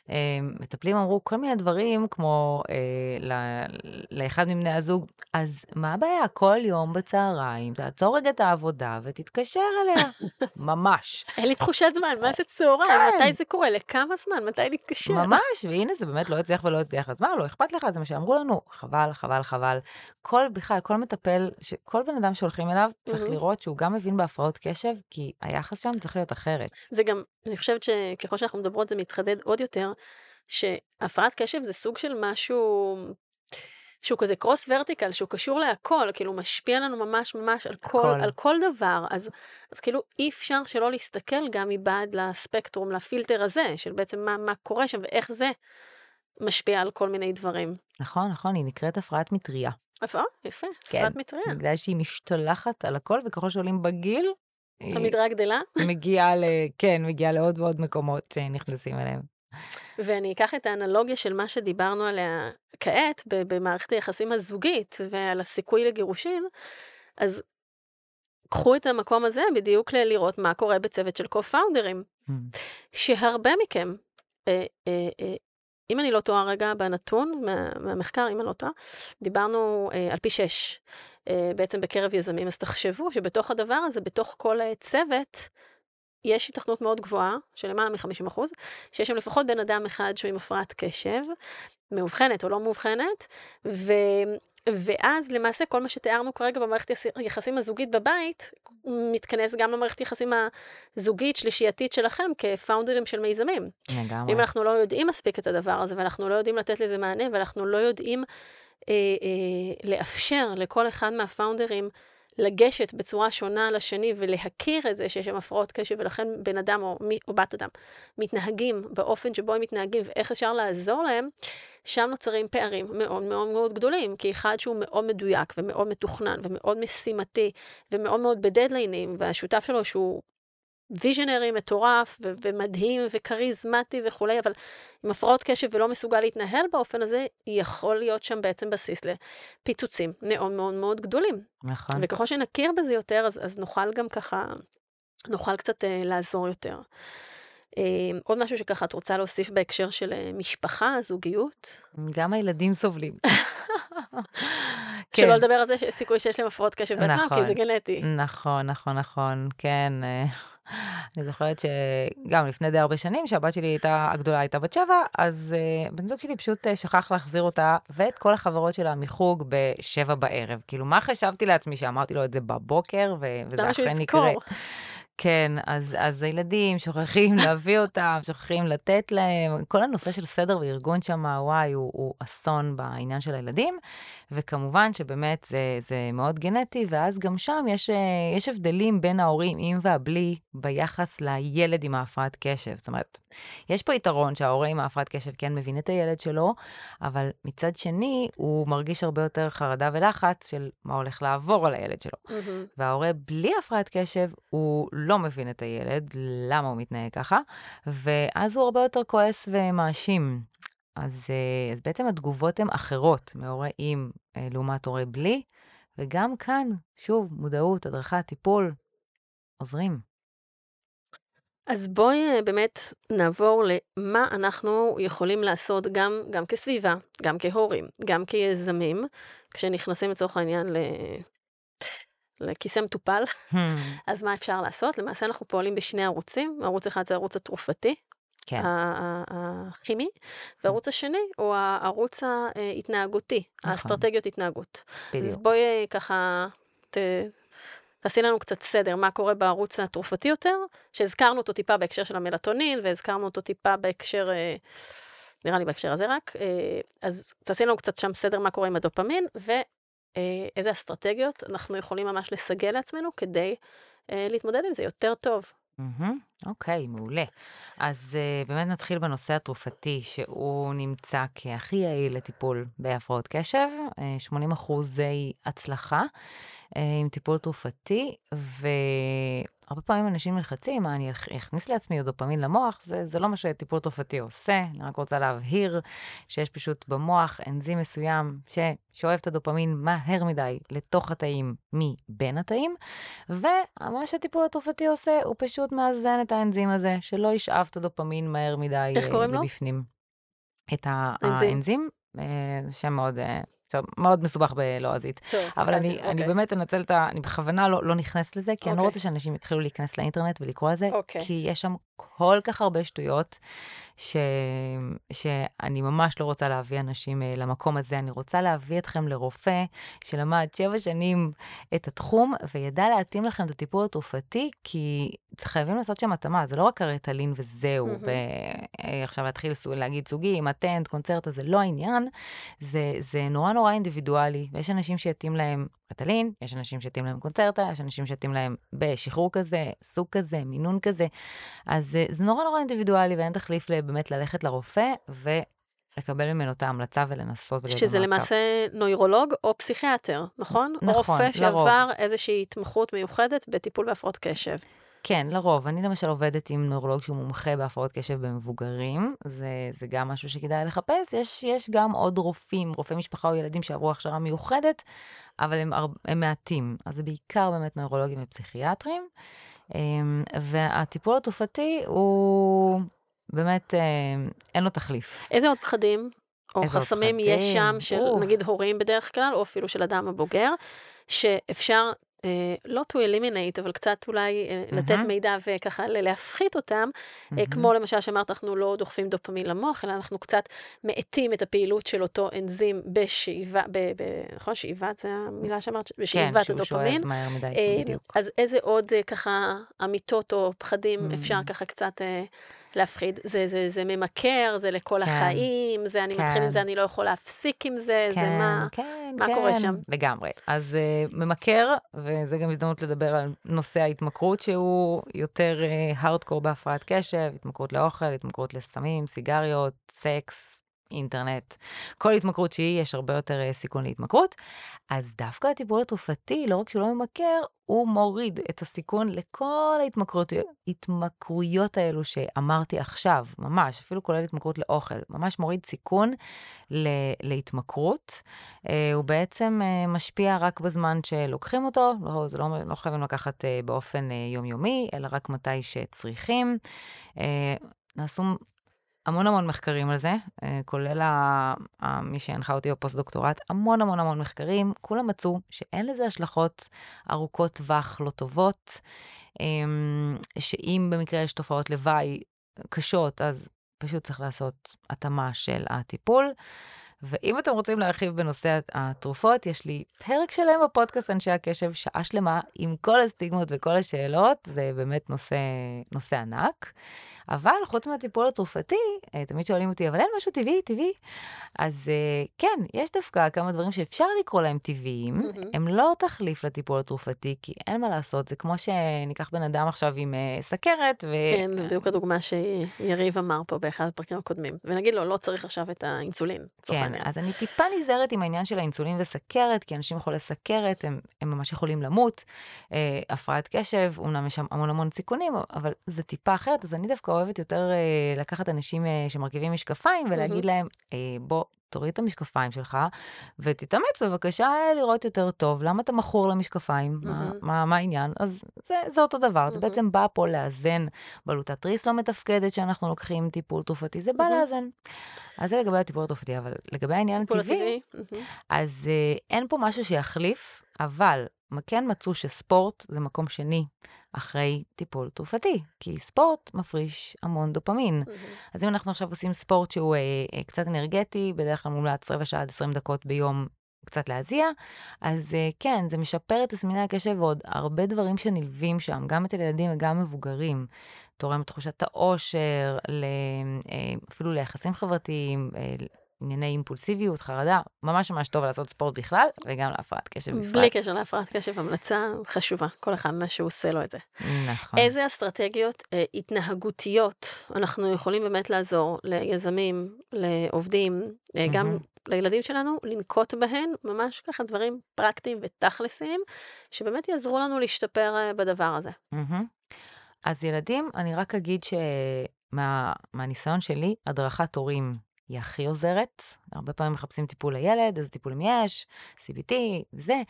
ושהמטפלים אמרו כל מיני דברים, כמו אה, ל- לאחד מבני הזוג, אז מה הבעיה? כל יום בצהריים תעצור רגע את העבודה ותתקשר אליה. ממש. אין לי תחושת זמן, מה זה צהריים? כן. מתי זה קורה? לכמה זמן? מתי להתקשר? ממש, והנה זה באמת לא הצליח ולא הצליח, אז מה, לא אכפת לך, זה מה שאמרו לנו, חבל, חבל, חבל. כל, בכלל, כל מטפל, ש- כל בן אדם שהולכים אליו, צריך מהמם. לראות שהוא גם מבין בהפרעות קשב, כי היחס שם צריך להיות אחרת. זה גם, אני חושבת שככל שאנחנו מדברות זה מתחדד עוד יותר, שהפרעת קשב זה סוג של משהו שהוא כזה קרוס ורטיקל, שהוא קשור להכל, כאילו משפיע לנו ממש ממש על כל, הכל. על כל דבר, אז, אז כאילו אי אפשר שלא להסתכל גם מבעד לספקטרום, לפילטר הזה, של בעצם מה, מה קורה שם ואיך זה משפיע על כל מיני דברים. נכון, נכון, היא נקראת הפרעת מטריה. אה, יפה, כן, הפרעת מטריה. בגלל שהיא משתלחת על הכל, וככל שעולים בגיל, המדריה גדלה, מגיעה ל... כן, מגיעה לעוד ועוד מקומות שנכנסים אליהם. ואני אקח את האנלוגיה של מה שדיברנו עליה כעת במערכת היחסים הזוגית ועל הסיכוי לגירושין, אז קחו את המקום הזה בדיוק לראות מה קורה בצוות של co-founders, Mm. שהרבה מכם, אה, אה, אה, אם אני לא טועה רגע בנתון מה, מהמחקר, אם אני לא טועה, דיברנו אה, על פי שש אה, בעצם בקרב יזמים, אז תחשבו שבתוך הדבר הזה, בתוך כל צוות, יש היתכנות מאוד גבוהה, של למעלה מ-50%, שיש שם לפחות בן אדם אחד שהוא עם הפרעת קשב, מאובחנת או לא מאובחנת, ו... ואז למעשה כל מה שתיארנו כרגע במערכת יחס- היחסים הזוגית בבית, מתכנס גם למערכת יחסים הזוגית, שלישייתית שלכם כפאונדרים של מיזמים. לגמרי. ואם אנחנו לא יודעים מספיק את הדבר הזה, ואנחנו לא יודעים לתת לזה מענה, ואנחנו לא יודעים אה, אה, לאפשר לכל אחד מהפאונדרים לגשת בצורה שונה לשני ולהכיר את זה שיש שם הפרעות קשב, ולכן בן אדם או, מי, או בת אדם מתנהגים באופן שבו הם מתנהגים ואיך אפשר לעזור להם, שם נוצרים פערים מאוד מאוד מאוד גדולים. כי אחד שהוא מאוד מדויק ומאוד מתוכנן ומאוד משימתי ומאוד מאוד בדדליינים, והשותף שלו שהוא ויז'נרי מטורף ו- ומדהים וכריזמטי וכולי, אבל עם הפרעות קשב ולא מסוגל להתנהל באופן הזה, יכול להיות שם בעצם בסיס לפיצוצים מאוד מאוד מאוד גדולים. נכון. וככל שנכיר בזה יותר, אז, אז נוכל גם ככה, נוכל קצת אה, לעזור יותר. אה, עוד משהו שככה את רוצה להוסיף בהקשר של אה, משפחה, זוגיות? גם הילדים סובלים. שלא כן. לדבר על זה שיש סיכוי שיש להם הפרעות קשב בעצמם, כי נכון. זה גנטי. נכון, נכון, נכון, כן. אני זוכרת שגם לפני די הרבה שנים, שהבת שלי הייתה, הגדולה הייתה בת שבע, אז uh, בן זוג שלי פשוט uh, שכח להחזיר אותה ואת כל החברות שלה מחוג בשבע בערב. כאילו, מה חשבתי לעצמי שאמרתי לו את זה בבוקר, ו- וזה אכן? יקרה. כן, אז, אז הילדים שוכחים להביא אותם, שוכחים לתת להם, כל הנושא של סדר וארגון שם, וואי, הוא, הוא אסון בעניין של הילדים, וכמובן שבאמת זה, זה מאוד גנטי, ואז גם שם יש, אה, יש הבדלים בין ההורים עם והבלי ביחס לילד עם ההפרעת קשב. זאת אומרת, יש פה יתרון שההורה עם ההפרעת קשב כן מבין את הילד שלו, אבל מצד שני, הוא מרגיש הרבה יותר חרדה ולחץ של מה הולך לעבור על הילד שלו. מהמם. וההורה בלי הפרעת קשב, הוא לא מבין את הילד, למה הוא מתנהג ככה, ואז הוא הרבה יותר כועס ומאשים. אז, אה, אז בעצם התגובות הן אחרות מהורה עם אה, לעומת הורה בלי, וגם כאן, שוב, מודעות, הדרכה, טיפול, עוזרים. אז בואי אה, באמת נעבור למה אנחנו יכולים לעשות גם, גם כסביבה, גם כהורים, גם כיזמים, כשנכנסים לצורך העניין ל... לכיסא מטופל, Hmm, אז מה אפשר לעשות? למעשה אנחנו פועלים בשני ערוצים, ערוץ אחד זה הערוץ התרופתי, כן, הכימי, וערוץ השני הוא הערוץ ההתנהגותי, נכון. האסטרטגיות התנהגות. אז בדיוק. בואי אה, ככה, ת... תעשי לנו קצת סדר, מה קורה בערוץ התרופתי יותר, שהזכרנו אותו טיפה בהקשר של המלטונין, והזכרנו אותו טיפה בהקשר, אה, נראה לי בהקשר הזה רק, אה, אז תעשי לנו קצת שם סדר מה קורה עם הדופמין, ואיזה אסטרטגיות אנחנו יכולים ממש לסגל לעצמנו כדי אה, להתמודד עם זה יותר טוב. מהמם, אוקיי, מעולה. אז uh, באמת נתחיל בנושא התרופתי, שהוא נמצא כהכי יעיל לטיפול בהפרעות קשב, uh, 80 אחוזי הצלחה עם טיפול תרופתי, והרבה פעמים אנשים נלחצים, מה, אני אכ- אכניס לעצמי דופמין למוח, זה, זה לא מה שטיפול תרופתי עושה, אני רק רוצה להבהיר שיש פשוט במוח אנזים מסוים ששואב את הדופמין מהר מדי לתוך התאים מבין התאים, ומה שהטיפול התרופתי עושה, הוא פשוט מאזן את האנזים הזה, שלא ישאב את הדופמין מהר מדי איך אה, קוראים לו? לבפנים. את ה- אנזים. האנזים, אה, שם מאוד, טוב, מאוד מסובך בלועזית. טוב, אבל אני, אני אוקיי. באמת אנצל את ה... אני בכוונה לא, לא נכנסת לזה, כי אני לא אוקיי. רוצה שאנשים יתחילו להיכנס לאינטרנט ולקרוא על זה, אוקיי. כי יש שם כל כך הרבה שטויות, ש... שאני ממש לא רוצה להביא אנשים אה, למקום הזה. אני רוצה להביא אתכם לרופא שלמד שבע שנים את התחום, וידע להתאים לכם את הטיפול התרופתי, כי חייבים לעשות שם התאמה, זה לא רק הרטלין וזהו, מהמם. ועכשיו להתחיל סוג- להגיד סוגים, אטנט, קונצרטה, זה לא העניין. זה, זה נורא נורא אינדיבידואלי, ויש אנשים שיתאים להם רטלין, יש אנשים שיתאים להם קונצרטה, יש אנשים שיתאים להם בשחרור כזה, סוג כזה, מינון כזה. אז אה, זה נורא נורא אינדיבידואלי, ואין תחליף באמת ללכת לרופא ולקבל ממנו את ההמלצה ולנסות שזה. למעשה נוירולוג או פסיכיאטר, נכון? או נכון, רופא לרוב. שעבר איזושהי התמחות מיוחדת בטיפול בהפרעות קשב. כן, לרוב. אני למשל עובדת עם נוירולוג שהוא מומחה בהפרעות קשב במבוגרים, זה, זה גם משהו שכדאי לחפש. יש, יש גם עוד רופאים, רופאי משפחה או ילדים שעברו הכשרה מיוחדת, אבל הם, הם מעטים. אז זה בעיקר באמת נוירולוגים ופסיכיאטרים. אמ, והטיפול התרופתי הוא באמת, אמ, אין לו תחליף. איזה עוד פחדים או חסמים יש שם? של או. נגיד הורים בדרך כלל, או אפילו של אדם הבוגר, שאפשר, אה, לא to eliminate, אבל קצת אולי אה, לתת. מידע וככה להפחית אותם, אה, מהמם. כמו למשל שאמרת, אנחנו לא דוחפים דופמין למוח, אלא אנחנו קצת מאטים את הפעילות של אותו אנזים בשאיבה, ב, ב, נכון? שאיבת זה המילה שאמרת? כן, בשאיבת שהוא הדופמין. שואב מהר מדי, אה, בדיוק. אז איזה עוד אה, ככה אמיתות או פחדים Mm. אפשר ככה קצת אה, להפחיד? זה, זה, זה ממכר, זה לכל כן. החיים, זה אני מתחיל עם כן. זה, אני לא יכול להפסיק עם זה, זה כן, מה... כן, מה כן, קורה שם? לגמרי. אז uh, ממכר, וזה גם הזדמנות לדבר על נושא ההתמכרות, שהוא יותר הארדקור בהפרעת קשב, התמכרות לאוכל, התמכרות לסמים, סיגריות, סקס, אינטרנט. כל התמכרות שהיא, יש הרבה יותר uh, סיכון להתמכרות. אז דווקא הטיפול התרופתי, לא רק שהוא לא ממכר, הוא מוריד את הסיכון לכל ההתמכרויות התמכרויות האלו שאמרתי עכשיו, ממש, אפילו כולל התמכרות לאוכל, ממש מוריד סיכון להתמכרות. אה, הוא בעצם אה, משפיע רק בזמן שלוקחים אותו, לא, זה לא, לא חייבים לקחת אה, באופן אה, יומיומי, אלא רק מתי שצריכים. אה, נעשו המון המון מחקרים על זה, אה, כולל מי שהנחה אותי בפוסט-דוקטורט, המון המון המון מחקרים, כולם מצאו שאין לזה השלכות ארוכות טווח לא טובות, אמ, שאם במקרה יש תופעות לוואי קשות, אז פשוט צריך לעשות התאמה של הטיפול. ואם אתם רוצים להרחיב בנושא התרופות, יש לי פרק שלם בפודקאסט אנשי הקשב, שעה שלמה, עם כל הסטיגמות וכל השאלות, זה באמת נושא, נושא ענק. אבל חוץ מהטיפול התרופתי, אה, תמיד שואלים אותי, אבל אין משהו טבעי, טבעי? אז אה, כן, יש דווקא כמה דברים שאפשר לקרוא להם טבעיים, מהמם. הם לא תחליף לטיפול התרופתי, כי אין מה לעשות, זה כמו שניקח בן אדם עכשיו עם אה, סכרת, ו... כן, בדיוק הדוגמה שיריב אמר פה באחד הפרקים הקודמים. ונגיד לו, לא צריך עכשיו את האינסולין, כן. אז אני טיפה נזהרת עם העניין של האינסולין וסכרת, כי אנשים חולי סכרת, הם, הם ממש יכולים למות. הפרעת קשב, אומנם יש שם המון המון סיכונים, אבל זה טיפה אחרת, אז אני דווקא אוהבת יותר אה, לקחת אנשים אה, שמרכיבים משקפיים ולהגיד להם, אה, בוא, תוריד את המשקפיים שלך, ותתאמץ בבקשה לראות יותר טוב. למה אתה מכור למשקפיים? מה, מהמם. מה, מה העניין? אז זה, זה אותו דבר, זה מהמם. בעצם בא פה לאזן בלוטת תריס לא מתפקדת שאנחנו לוקחים טיפול תרופתי, זה בא מהמם. לאזן. אז זה לגבי הטיפול התרופתי, אבל לגבי העניין הטבעי. מהמם. אז אה, אין פה משהו שיחליף, אבל כן מצאו שספורט זה מקום שני אחרי טיפול תרופתי, כי ספורט מפריש המון דופמין. מהמם. אז אם אנחנו עכשיו עושים ספורט שהוא אה, אה, קצת אנרגטי, בדרך כלל מומלץ רבע שעה עד 20 דקות ביום קצת להזיע, אז אה, כן, זה משפר את תסמיני הקשב ועוד הרבה דברים שנלווים שם, גם אצל ילדים וגם מבוגרים. תורם לתחושת האושר, ל, אה, אפילו ליחסים חברתיים, אה, ענייני אימפולסיביות, חרדה, ממש ממש טוב לעשות ספורט בכלל, וגם להפרעת קשב בפרט. בלי קשר להפרעת קשב, המלצה חשובה, כל אחד מה שהוא עושה לו את זה. נכון. איזה אסטרטגיות אה, התנהגותיות אנחנו יכולים באמת לעזור ליזמים, לעובדים, אה, גם מהמם. לילדים שלנו, לנקוט בהן, ממש ככה דברים פרקטיים ותכלסיים, שבאמת יעזרו לנו להשתפר אה, בדבר הזה. מהמם. אז ילדים, אני רק אגיד שמהניסיון שלי, הדרכת הורים היא הכי עוזרת. הרבה פעמים מחפשים טיפול לילד, איזה טיפולים יש, CBT, זה.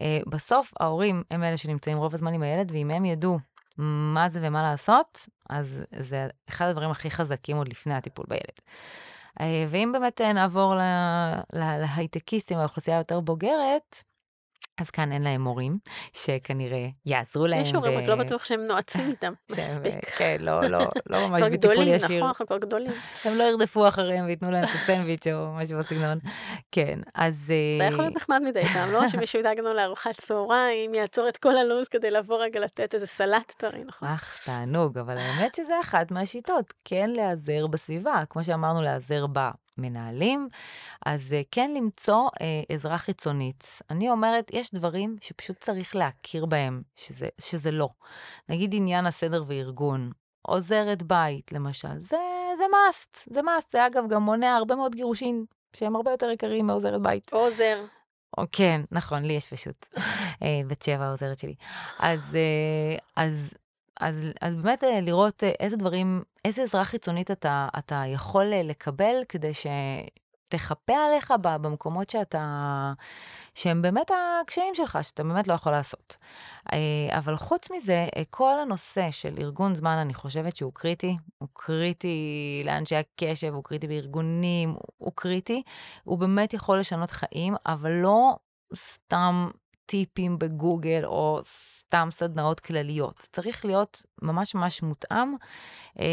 אה, בסוף ההורים הם אלה שנמצאים רוב הזמן עם הילד, ואם הם ידעו מה זה ומה לעשות, אז זה אחד הדברים הכי חזקים עוד לפני הטיפול בילד. אה, ואם באמת נעבור ל- ל- להייטקיסטים, האוכלוסייה היותר בוגרת, אז כאן אין להם מורים, שכנראה יעזרו להם. יש הורים, רק לא בטוח שהם נועצים איתם שהם, מספיק. כן, לא, לא, לא ממש כבר בטיפול גדולים, ישיר. נכון, אנחנו כבר גדולים. הם לא ירדפו אחריהם וייתנו להם את הסנדוויץ' או משהו בסגנון. כן, אז... זה יכול להיות נחמד מדי פעם, לא שמישהו ידאג לנו לארוחת צהריים, יעצור את כל הלו"ז כדי לבוא רגע לתת איזה סלט טרי, נכון? אך, תענוג, אבל האמת שזה אחת מהשיטות, כן להיעזר בסביבה, כמו שאמרנו, להיעזר במנהלים, אז אה, כן למצוא אה, עזרה חיצונית. אני אומרת, יש דברים שפשוט צריך להכיר בהם, שזה, שזה לא. נגיד עניין הסדר וארגון, עוזרת בית, למשל, זה, זה must, זה must, זה אגב גם מונע הרבה מאוד גירושין, שהם הרבה יותר יקרים מעוזרת בית. עוזר, או, כן, נכון, לי יש פשוט. אה, בת שבע העוזרת שלי. אז, אה, אז, אז, אז באמת אה, לראות אה, איזה דברים, איזה עזרה חיצונית אתה, אתה יכול אה, לקבל כדי שתכפה עליך במקומות שאתה, שהם באמת הקשיים שלך, שאתה באמת לא יכול לעשות. אבל חוץ מזה, כל הנושא של ארגון זמן, אני חושבת שהוא קריטי. הוא קריטי לאנשי הקשב, הוא קריטי בארגונים, הוא קריטי. הוא באמת יכול לשנות חיים, אבל לא סתם טיפים בגוגל או סתם סדנאות כלליות. צריך להיות ממש ממש מותאם, אה,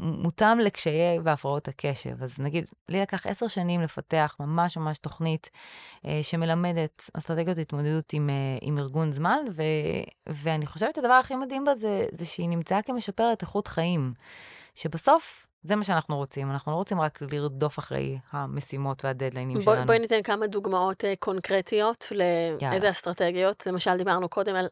מותאם לקשיי והפרעות הקשב. אז נגיד, לי לקח עשר שנים לפתח ממש ממש תוכנית אה, שמלמדת אסטרטגיות התמודדות עם, אה, עם ארגון זמן, ו, ואני חושבת שהדבר הכי מדהים בה זה, זה שהיא נמצאה כמשפרת איכות חיים. שבסוף זה מה שאנחנו רוצים, אנחנו לא רוצים רק לרדוף אחרי המשימות והדדליינים בוא, שלנו. בואי ניתן כמה דוגמאות אה, קונקרטיות לאיזה אסטרטגיות. למשל, דיברנו קודם על,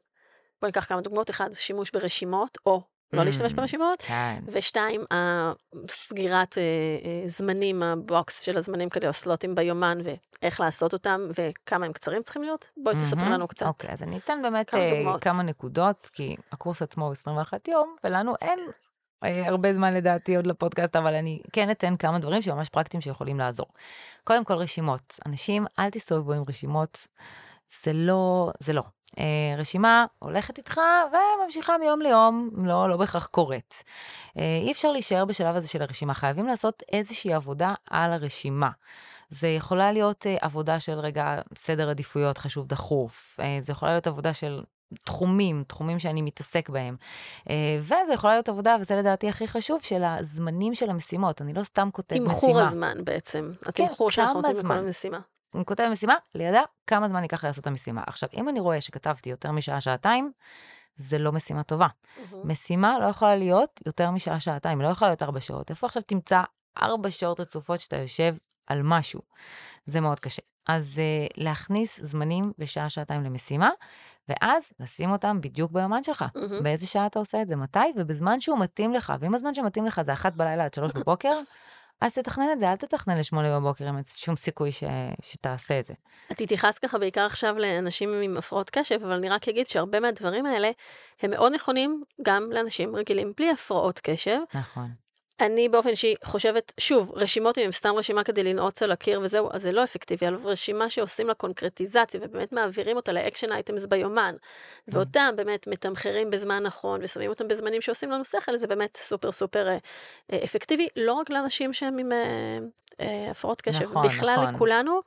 בואי ניקח כמה דוגמאות. אחד, שימוש ברשימות, או לא Mm. להשתמש ברשימות. כן. ושתיים, הסגירת אה, אה, זמנים, הבוקס של הזמנים כאלה, הסלוטים ביומן, ואיך לעשות אותם, וכמה הם קצרים צריכים להיות. בואי תספרי מהמם. לנו קצת. אוקיי, אז אני אתן באמת כמה אה, דוגמאות. כמה נקודות, כי הקורס עצמו הוא 21 יום, ולנו אין הרבה זמן לדעתי עוד לפודקאסט, אבל אני כן אתן כמה דברים שממש פרקטיים שיכולים לעזור. קודם כל רשימות. אנשים, אל תסתובבו עם רשימות, זה לא, זה לא. אה, רשימה הולכת איתך וממשיכה מיום ליום, לא, לא בהכרח קורית. אה, אי אפשר להישאר בשלב הזה של הרשימה, חייבים לעשות איזושהי עבודה על הרשימה. זה יכולה להיות אה, עבודה של רגע סדר עדיפויות חשוב דחוף, אה, זה יכולה להיות עבודה של תחומים, תחומים שאני מתעסק בהם. אה, וזה יכולה להיות עבודה, וזה לדעתי הכי חשוב, של הזמנים של המשימות. אני לא סתם כותב משימה. תמחור הזמן בעצם. התמחור כן, שאנחנו נותנים לכל זמן? אני כותב משימה, לידה, כמה זמן ייקח לעשות את המשימה. עכשיו, אם אני רואה שכתבתי יותר משעה, שעתיים, זה לא משימה טובה. מהמם. משימה לא יכולה להיות יותר משעה, שעתיים, היא לא יכולה להיות ארבע שעות. איפה עכשיו תמצא ארבע שעות רצופות שאתה יושב על משהו? זה מאוד קשה. אז uh, להכניס זמנים ושעה, שעתיים למשימה, ואז לשים אותם בדיוק ביומן שלך. מהמם. באיזה שעה אתה עושה את זה, מתי, ובזמן שהוא מתאים לך. ואם הזמן שמתאים לך זה אחת בלילה עד שלוש בבוקר, אז תתכנן את זה, אל תתכנן לשמונה בבוקר עם שום סיכוי ש... שתעשה את זה. את התייחסת ככה בעיקר עכשיו לאנשים עם הפרעות קשב, אבל אני רק אגיד שהרבה מהדברים האלה הם מאוד נכונים גם לאנשים רגילים בלי הפרעות קשב. נכון. אני באופן אישי חושבת, שוב, רשימות אם הם סתם רשימה כדי לנעוץ על הקיר וזהו, אז זה לא אפקטיבי, אבל רשימה שעושים לה קונקרטיזציה ובאמת מעבירים אותה ל action items ביומן, ואותם באמת מתמחרים בזמן נכון ושמים אותם בזמנים שעושים לנו שכל, זה באמת סופר סופר אה, אה, אפקטיבי, לא רק לאנשים שהם עם אה, אה, הפרעות קשב, נכון, בכלל נכון. לכולנו,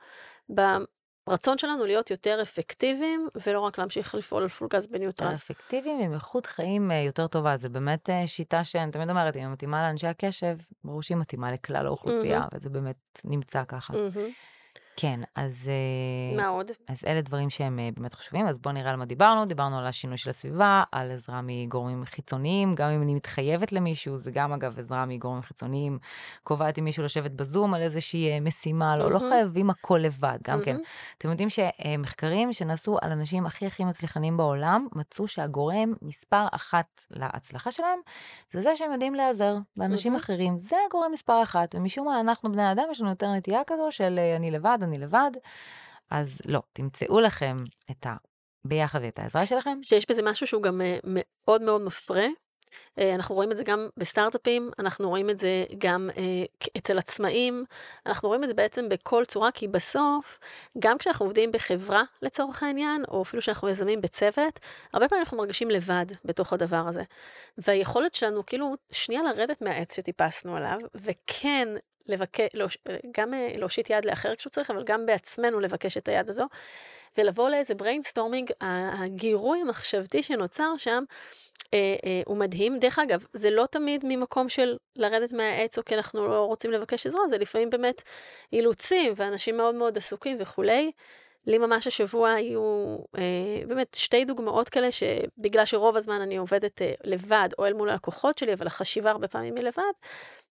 ברצון שלנו להיות יותר אפקטיביים, ולא רק להמשיך לפעול על פול גז בניוטרל. יותר אפקטיביים ועם איכות חיים אה, יותר טובה. זה באמת אה, שיטה שאני תמיד אומרת, אם היא מתאימה לאנשי הקשב, ברור שהיא מתאימה לכלל האוכלוסייה, וזה באמת נמצא ככה. מהמם. כן, אז, אה, מה עוד? אז אלה דברים שהם אה, באמת חשובים, אז בואו נראה על מה דיברנו. דיברנו על השינוי של הסביבה, על עזרה מגורמים חיצוניים, גם אם אני מתחייבת למישהו, זה גם אגב עזרה מגורמים חיצוניים. קובעת עם מישהו לשבת בזום על איזושהי אה, משימה, לא, לא מהמם. חייבים הכל לבד, גם כן. מהמם. אתם יודעים שמחקרים שנעשו על אנשים הכי הכי מצליחנים בעולם, מצאו שהגורם מספר אחת להצלחה שלהם, זה זה שהם יודעים להיעזר באנשים מהמם. אחרים. זה הגורם מספר אחת, ומשום מה אנחנו בני אדם, יש לנו יותר נטייה כזו של אה, אני לבד, אני לבד. אז לא, תמצאו לכם את ה... ביחד ואת העזרה שלכם. שיש בזה משהו שהוא גם אה, מאוד מאוד מפרה. אה, אנחנו רואים את זה גם בסטארט-אפים, אנחנו רואים את זה גם אה, אצל עצמאים, אנחנו רואים את זה בעצם בכל צורה, כי בסוף, גם כשאנחנו עובדים בחברה לצורך העניין, או אפילו כשאנחנו יזמים בצוות, הרבה פעמים אנחנו מרגישים לבד בתוך הדבר הזה. והיכולת שלנו כאילו שנייה לרדת מהעץ שטיפסנו עליו, וכן לבקש, גם אה, להושיט יד לאחר כשהוא צריך, אבל גם בעצמנו לבקש את היד הזו, ולבוא לאיזה brainstorming, הגירוי המחשבתי שנוצר שם, אה, אה, הוא מדהים. דרך אגב, זה לא תמיד ממקום של לרדת מהעץ או כי אנחנו לא רוצים לבקש עזרה, זה לפעמים באמת אילוצים ואנשים מאוד מאוד עסוקים וכולי. לי ממש השבוע היו אה, באמת שתי דוגמאות כאלה שבגלל שרוב הזמן אני עובדת אה, לבד או אל מול הלקוחות שלי, אבל החשיבה הרבה פעמים היא לבד,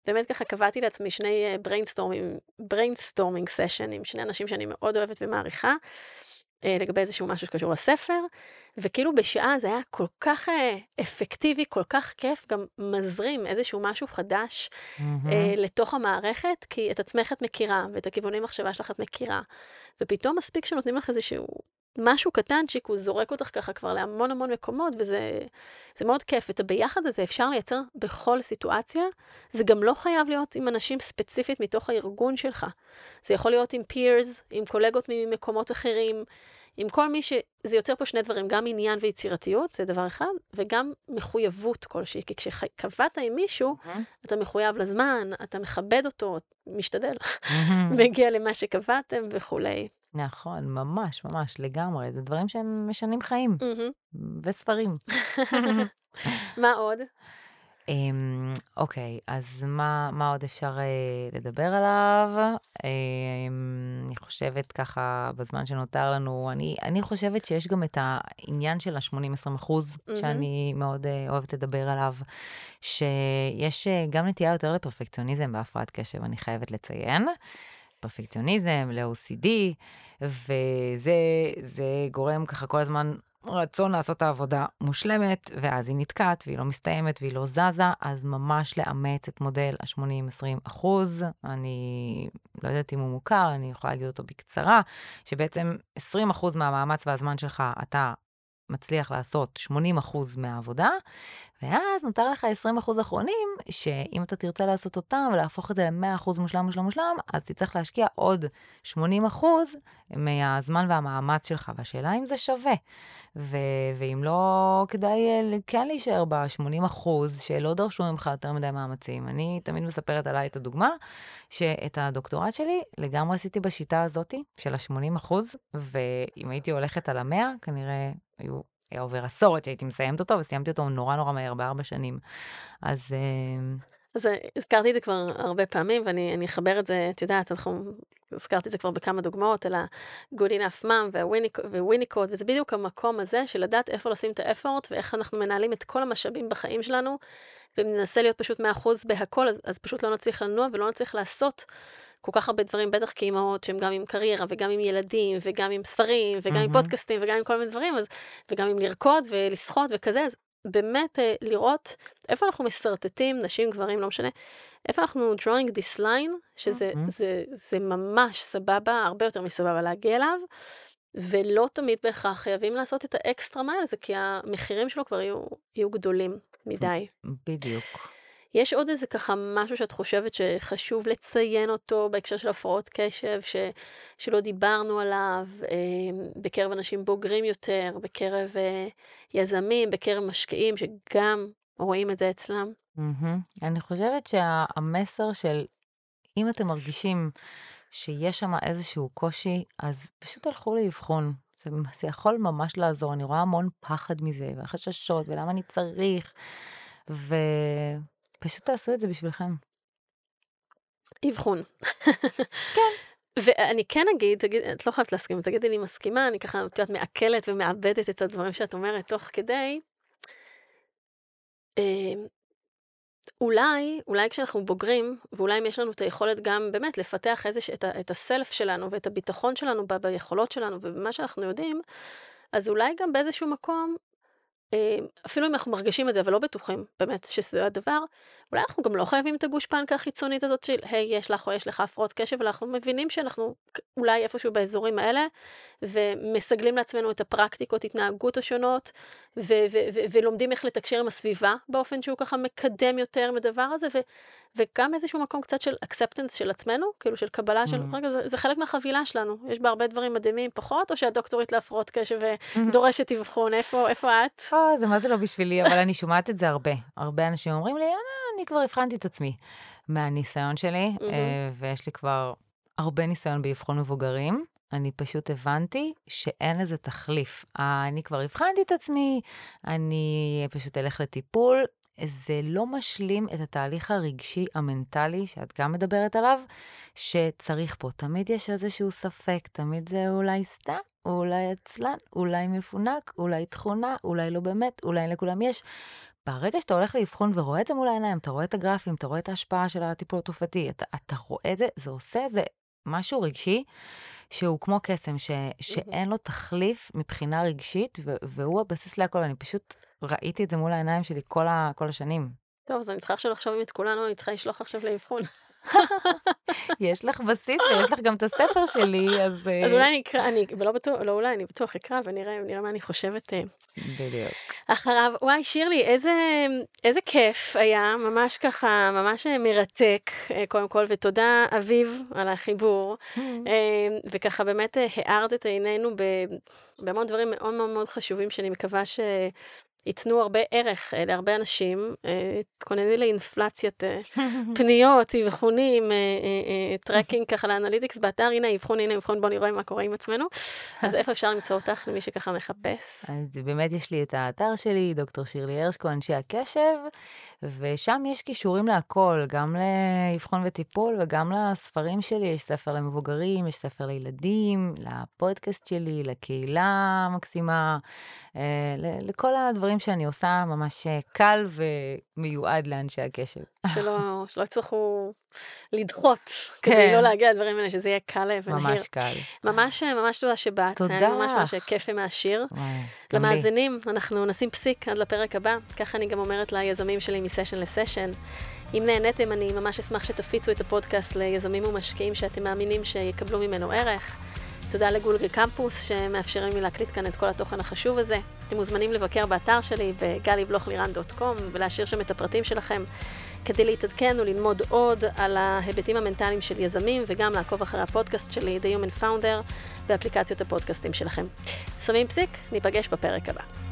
באמת ככה קבעתי לעצמי שני brainstorming, brainstorming session עם שני אנשים שאני מאוד אוהבת ומעריכה. אה, לגבי איזשהו משהו שקשור לספר, וכאילו בשעה זה היה כל כך אה, אפקטיבי, כל כך כיף, גם מזרים איזשהו משהו חדש. אה, לתוך המערכת, כי את עצמך את מכירה, ואת הכיווני מחשבה שלך את מכירה, ופתאום מספיק שנותנים לך איזשהו משהו קטנצ'יק, הוא זורק אותך ככה כבר להמון המון מקומות, וזה זה מאוד כיף. את הביחד הזה אפשר לייצר בכל סיטואציה. זה גם לא חייב להיות עם אנשים ספציפית מתוך הארגון שלך. זה יכול להיות עם peers, עם קולגות ממקומות אחרים, עם כל מי ש... זה יוצר פה שני דברים, גם עניין ויצירתיות, זה דבר אחד, וגם מחויבות כלשהי. כי כשקבעת עם מישהו, מהמם. אתה מחויב לזמן, אתה מכבד אותו, משתדל, מהמם. מגיע למה שקבעתם וכולי. נכון, ממש, ממש, לגמרי. זה דברים שהם משנים חיים. וספרים. מה עוד? אמ, אוקיי, אז מה, מה עוד אפשר אה, לדבר עליו? אמ, אני חושבת ככה, בזמן שנותר לנו, אני, אני חושבת שיש גם את העניין של ה-80-20 אחוז, מהמם. שאני מאוד אה, אוהבת לדבר עליו, שיש אה, גם נטייה יותר לפרפקציוניזם בהפרעת קשב, אני חייבת לציין. פרפקציוניזם, ל-OCD, וזה זה גורם ככה כל הזמן רצון לעשות את העבודה מושלמת, ואז היא נתקעת והיא לא מסתיימת והיא לא זזה, אז ממש לאמץ את מודל ה-80-20 אחוז. אני לא יודעת אם הוא מוכר, אני יכולה להגיד אותו בקצרה, שבעצם 20 אחוז מהמאמץ והזמן שלך אתה מצליח לעשות 80 אחוז מהעבודה, ואז נותר לך 20 אחוז אחרונים, שאם אתה תרצה לעשות אותם ולהפוך את זה ל-100 אחוז מושלם מושלם מושלם, אז תצטרך להשקיע עוד 80 אחוז מהזמן והמאמץ שלך, והשאלה אם זה שווה. ו- ואם לא, כדאי אה, כן להישאר ב-80 אחוז, שלא דרשו ממך יותר מדי מאמצים. אני תמיד מספרת עליי את הדוגמה, שאת הדוקטורט שלי לגמרי עשיתי בשיטה הזאתי, של ה-80 אחוז, ואם הייתי הולכת על ה-100, כנראה היו היה עובר עשור עד שהייתי מסיימת אותו, וסיימתי אותו נורא נורא מהר, בארבע שנים. אז... אה, אז אה, הזכרתי את זה כבר הרבה פעמים, ואני אחבר את זה, את יודעת, אנחנו, הזכרתי את זה כבר בכמה דוגמאות, על ה-good enough mom והוויניקוד, וזה בדיוק המקום הזה של לדעת איפה לשים את האפורט, ואיך אנחנו מנהלים את כל המשאבים בחיים שלנו, ואם ננסה להיות פשוט 100% בהכל, אז, אז פשוט לא נצליח לנוע ולא נצליח לעשות כל כך הרבה דברים, בטח כאימהות שהן גם עם קריירה, וגם עם ילדים, וגם עם ספרים, וגם mm-hmm. עם פודקאסטים, וגם עם כל מיני דברים, אז, וגם עם לרקוד ולשחות וכזה, אז באמת אה, לראות איפה אנחנו משרטטים, נשים, גברים, לא משנה, איפה אנחנו drawing this line, שזה mm-hmm. זה, זה ממש סבבה, הרבה יותר מסבבה להגיע אליו, ולא תמיד בהכרח חייבים לעשות את האקסטרה מייל הזה, כי המחירים שלו כבר יהיו, יהיו גדולים מדי. בדיוק. יש עוד איזה ככה משהו שאת חושבת שחשוב לציין אותו בהקשר של הפרעות קשב, ש, שלא דיברנו עליו, אה, בקרב אנשים בוגרים יותר, בקרב אה, יזמים, בקרב משקיעים, שגם רואים את זה אצלם? Mm-hmm. אני חושבת שהמסר של אם אתם מרגישים שיש שם איזשהו קושי, אז פשוט תלכו לאבחון. זה, זה יכול ממש לעזור, אני רואה המון פחד מזה, והחששות, ולמה אני צריך, ו... פשוט תעשו את זה בשבילכם. אבחון. כן. ואני כן אגיד, תגיד, את לא חייבת להסכים, תגידי לי מסכימה, אני ככה, את יודעת, מעכלת ומאבדת את הדברים שאת אומרת תוך כדי. אמ, אולי, אולי כשאנחנו בוגרים, ואולי אם יש לנו את היכולת גם באמת לפתח איזה, את, את הסלף שלנו ואת הביטחון שלנו ב, ביכולות שלנו ובמה שאנחנו יודעים, אז אולי גם באיזשהו מקום אה, אפילו אם אנחנו מרגישים את זה, אבל לא בטוחים באמת שזה הדבר, אולי אנחנו גם לא חייבים את הגושפנקה החיצונית הזאת של, היי, יש לך או יש לך הפרעות קשב, אנחנו מבינים שאנחנו אולי איפשהו באזורים האלה, ומסגלים לעצמנו את הפרקטיקות, התנהגות השונות, ולומדים איך לתקשר עם הסביבה באופן שהוא ככה מקדם יותר מדבר הזה, וגם איזשהו מקום קצת של אקספטנס של עצמנו, כאילו של קבלה של, mm-hmm. רגע, זה, זה חלק מהחבילה שלנו, יש בה הרבה דברים מדהימים פחות, או שהדוקטורית להפרעות קשב ודורשת mm-hmm. אבחון, איפה, איפה את? או, זה מה זה לא בשבילי, אבל אני שומעת את זה הרבה. הרבה אנשים אומרים לי, אני כבר הבחנתי את עצמי מהניסיון שלי, mm-hmm. ויש לי כבר הרבה ניסיון באבחון מבוגרים. אני פשוט הבנתי שאין לזה תחליף. אני כבר הבחנתי את עצמי, אני פשוט אלך לטיפול. זה לא משלים את התהליך הרגשי המנטלי שאת גם מדברת עליו, שצריך פה. תמיד יש איזשהו ספק, תמיד זה אולי סתם, אולי עצלן, אולי מפונק, אולי תכונה, אולי לא באמת, אולי לכולם יש. ברגע שאתה הולך לאבחון ורואה את זה מול העיניים, אתה רואה את הגרפים, אתה רואה את ההשפעה של הטיפול התרופתי, אתה, אתה רואה את זה, זה עושה איזה משהו רגשי שהוא כמו קסם, ש, שאין לו תחליף מבחינה רגשית, ו, והוא הבסיס להכל. אני פשוט ראיתי את זה מול העיניים שלי כל, ה, כל השנים. טוב, אז אני צריכה עכשיו לחשוב עם את כולנו, אני צריכה לשלוח עכשיו לאבחון. יש לך בסיס ויש לך גם את הספר שלי, אז... אז אולי אני אקרא, אני לא בטוח, לא אולי, אני בטוח אקרא ונראה נראה מה אני חושבת. אה, בדיוק. אחריו, וואי, שירלי, איזה, איזה כיף היה, ממש ככה, ממש מרתק, אה, קודם כל, ותודה, אביב, על החיבור. אה, וככה באמת הארת את עינינו בהמון דברים מאוד מאוד מאוד חשובים, שאני מקווה ש... ייתנו הרבה ערך אה, להרבה אנשים. אה, תכונני לאינפלציית אה, פניות, אבחונים, tracking ככה ל analytics באתר, הנה אבחון, הנה אבחון, בוא נראה מה קורה עם עצמנו. אז איפה אפשר למצוא אותך למי שככה מחפש? אז באמת יש לי את האתר שלי, דוקטור שירלי הרשקו, אנשי הקשב, ושם יש קישורים להכל, גם לאבחון וטיפול וגם לספרים שלי, יש ספר למבוגרים, יש ספר לילדים, לפודקאסט שלי, לקהילה המקסימה, לכל הדברים דברים שאני עושה ממש אה, קל ומיועד לאנשי הקשב. שלא, שלא יצטרכו לדחות, כן. כדי לא להגיע לדברים האלה, שזה יהיה קל ונהיר. ממש קל. ממש, ממש תודה שבאת. תודה. היה ממש ממש כיף ומעשיר. למאזינים, אנחנו נשים פסיק עד לפרק הבא. ככה אני גם אומרת ליזמים שלי מסשן לסשן. אם נהניתם, אני ממש אשמח שתפיצו את הפודקאסט ליזמים ומשקיעים שאתם מאמינים שיקבלו ממנו ערך. תודה לגולגל קמפוס, שמאפשרים לי להקליט כאן את כל התוכן החשוב הזה. אתם מוזמנים לבקר באתר שלי בגלי-בלוך-לירן.קום ולהשאיר שם את הפרטים שלכם כדי להתעדכן וללמוד עוד על ההיבטים המנטליים של יזמים וגם לעקוב אחרי הפודקאסט שלי, The Human Founder, ואפליקציות הפודקאסטים שלכם. שמים פסיק, ניפגש בפרק הבא.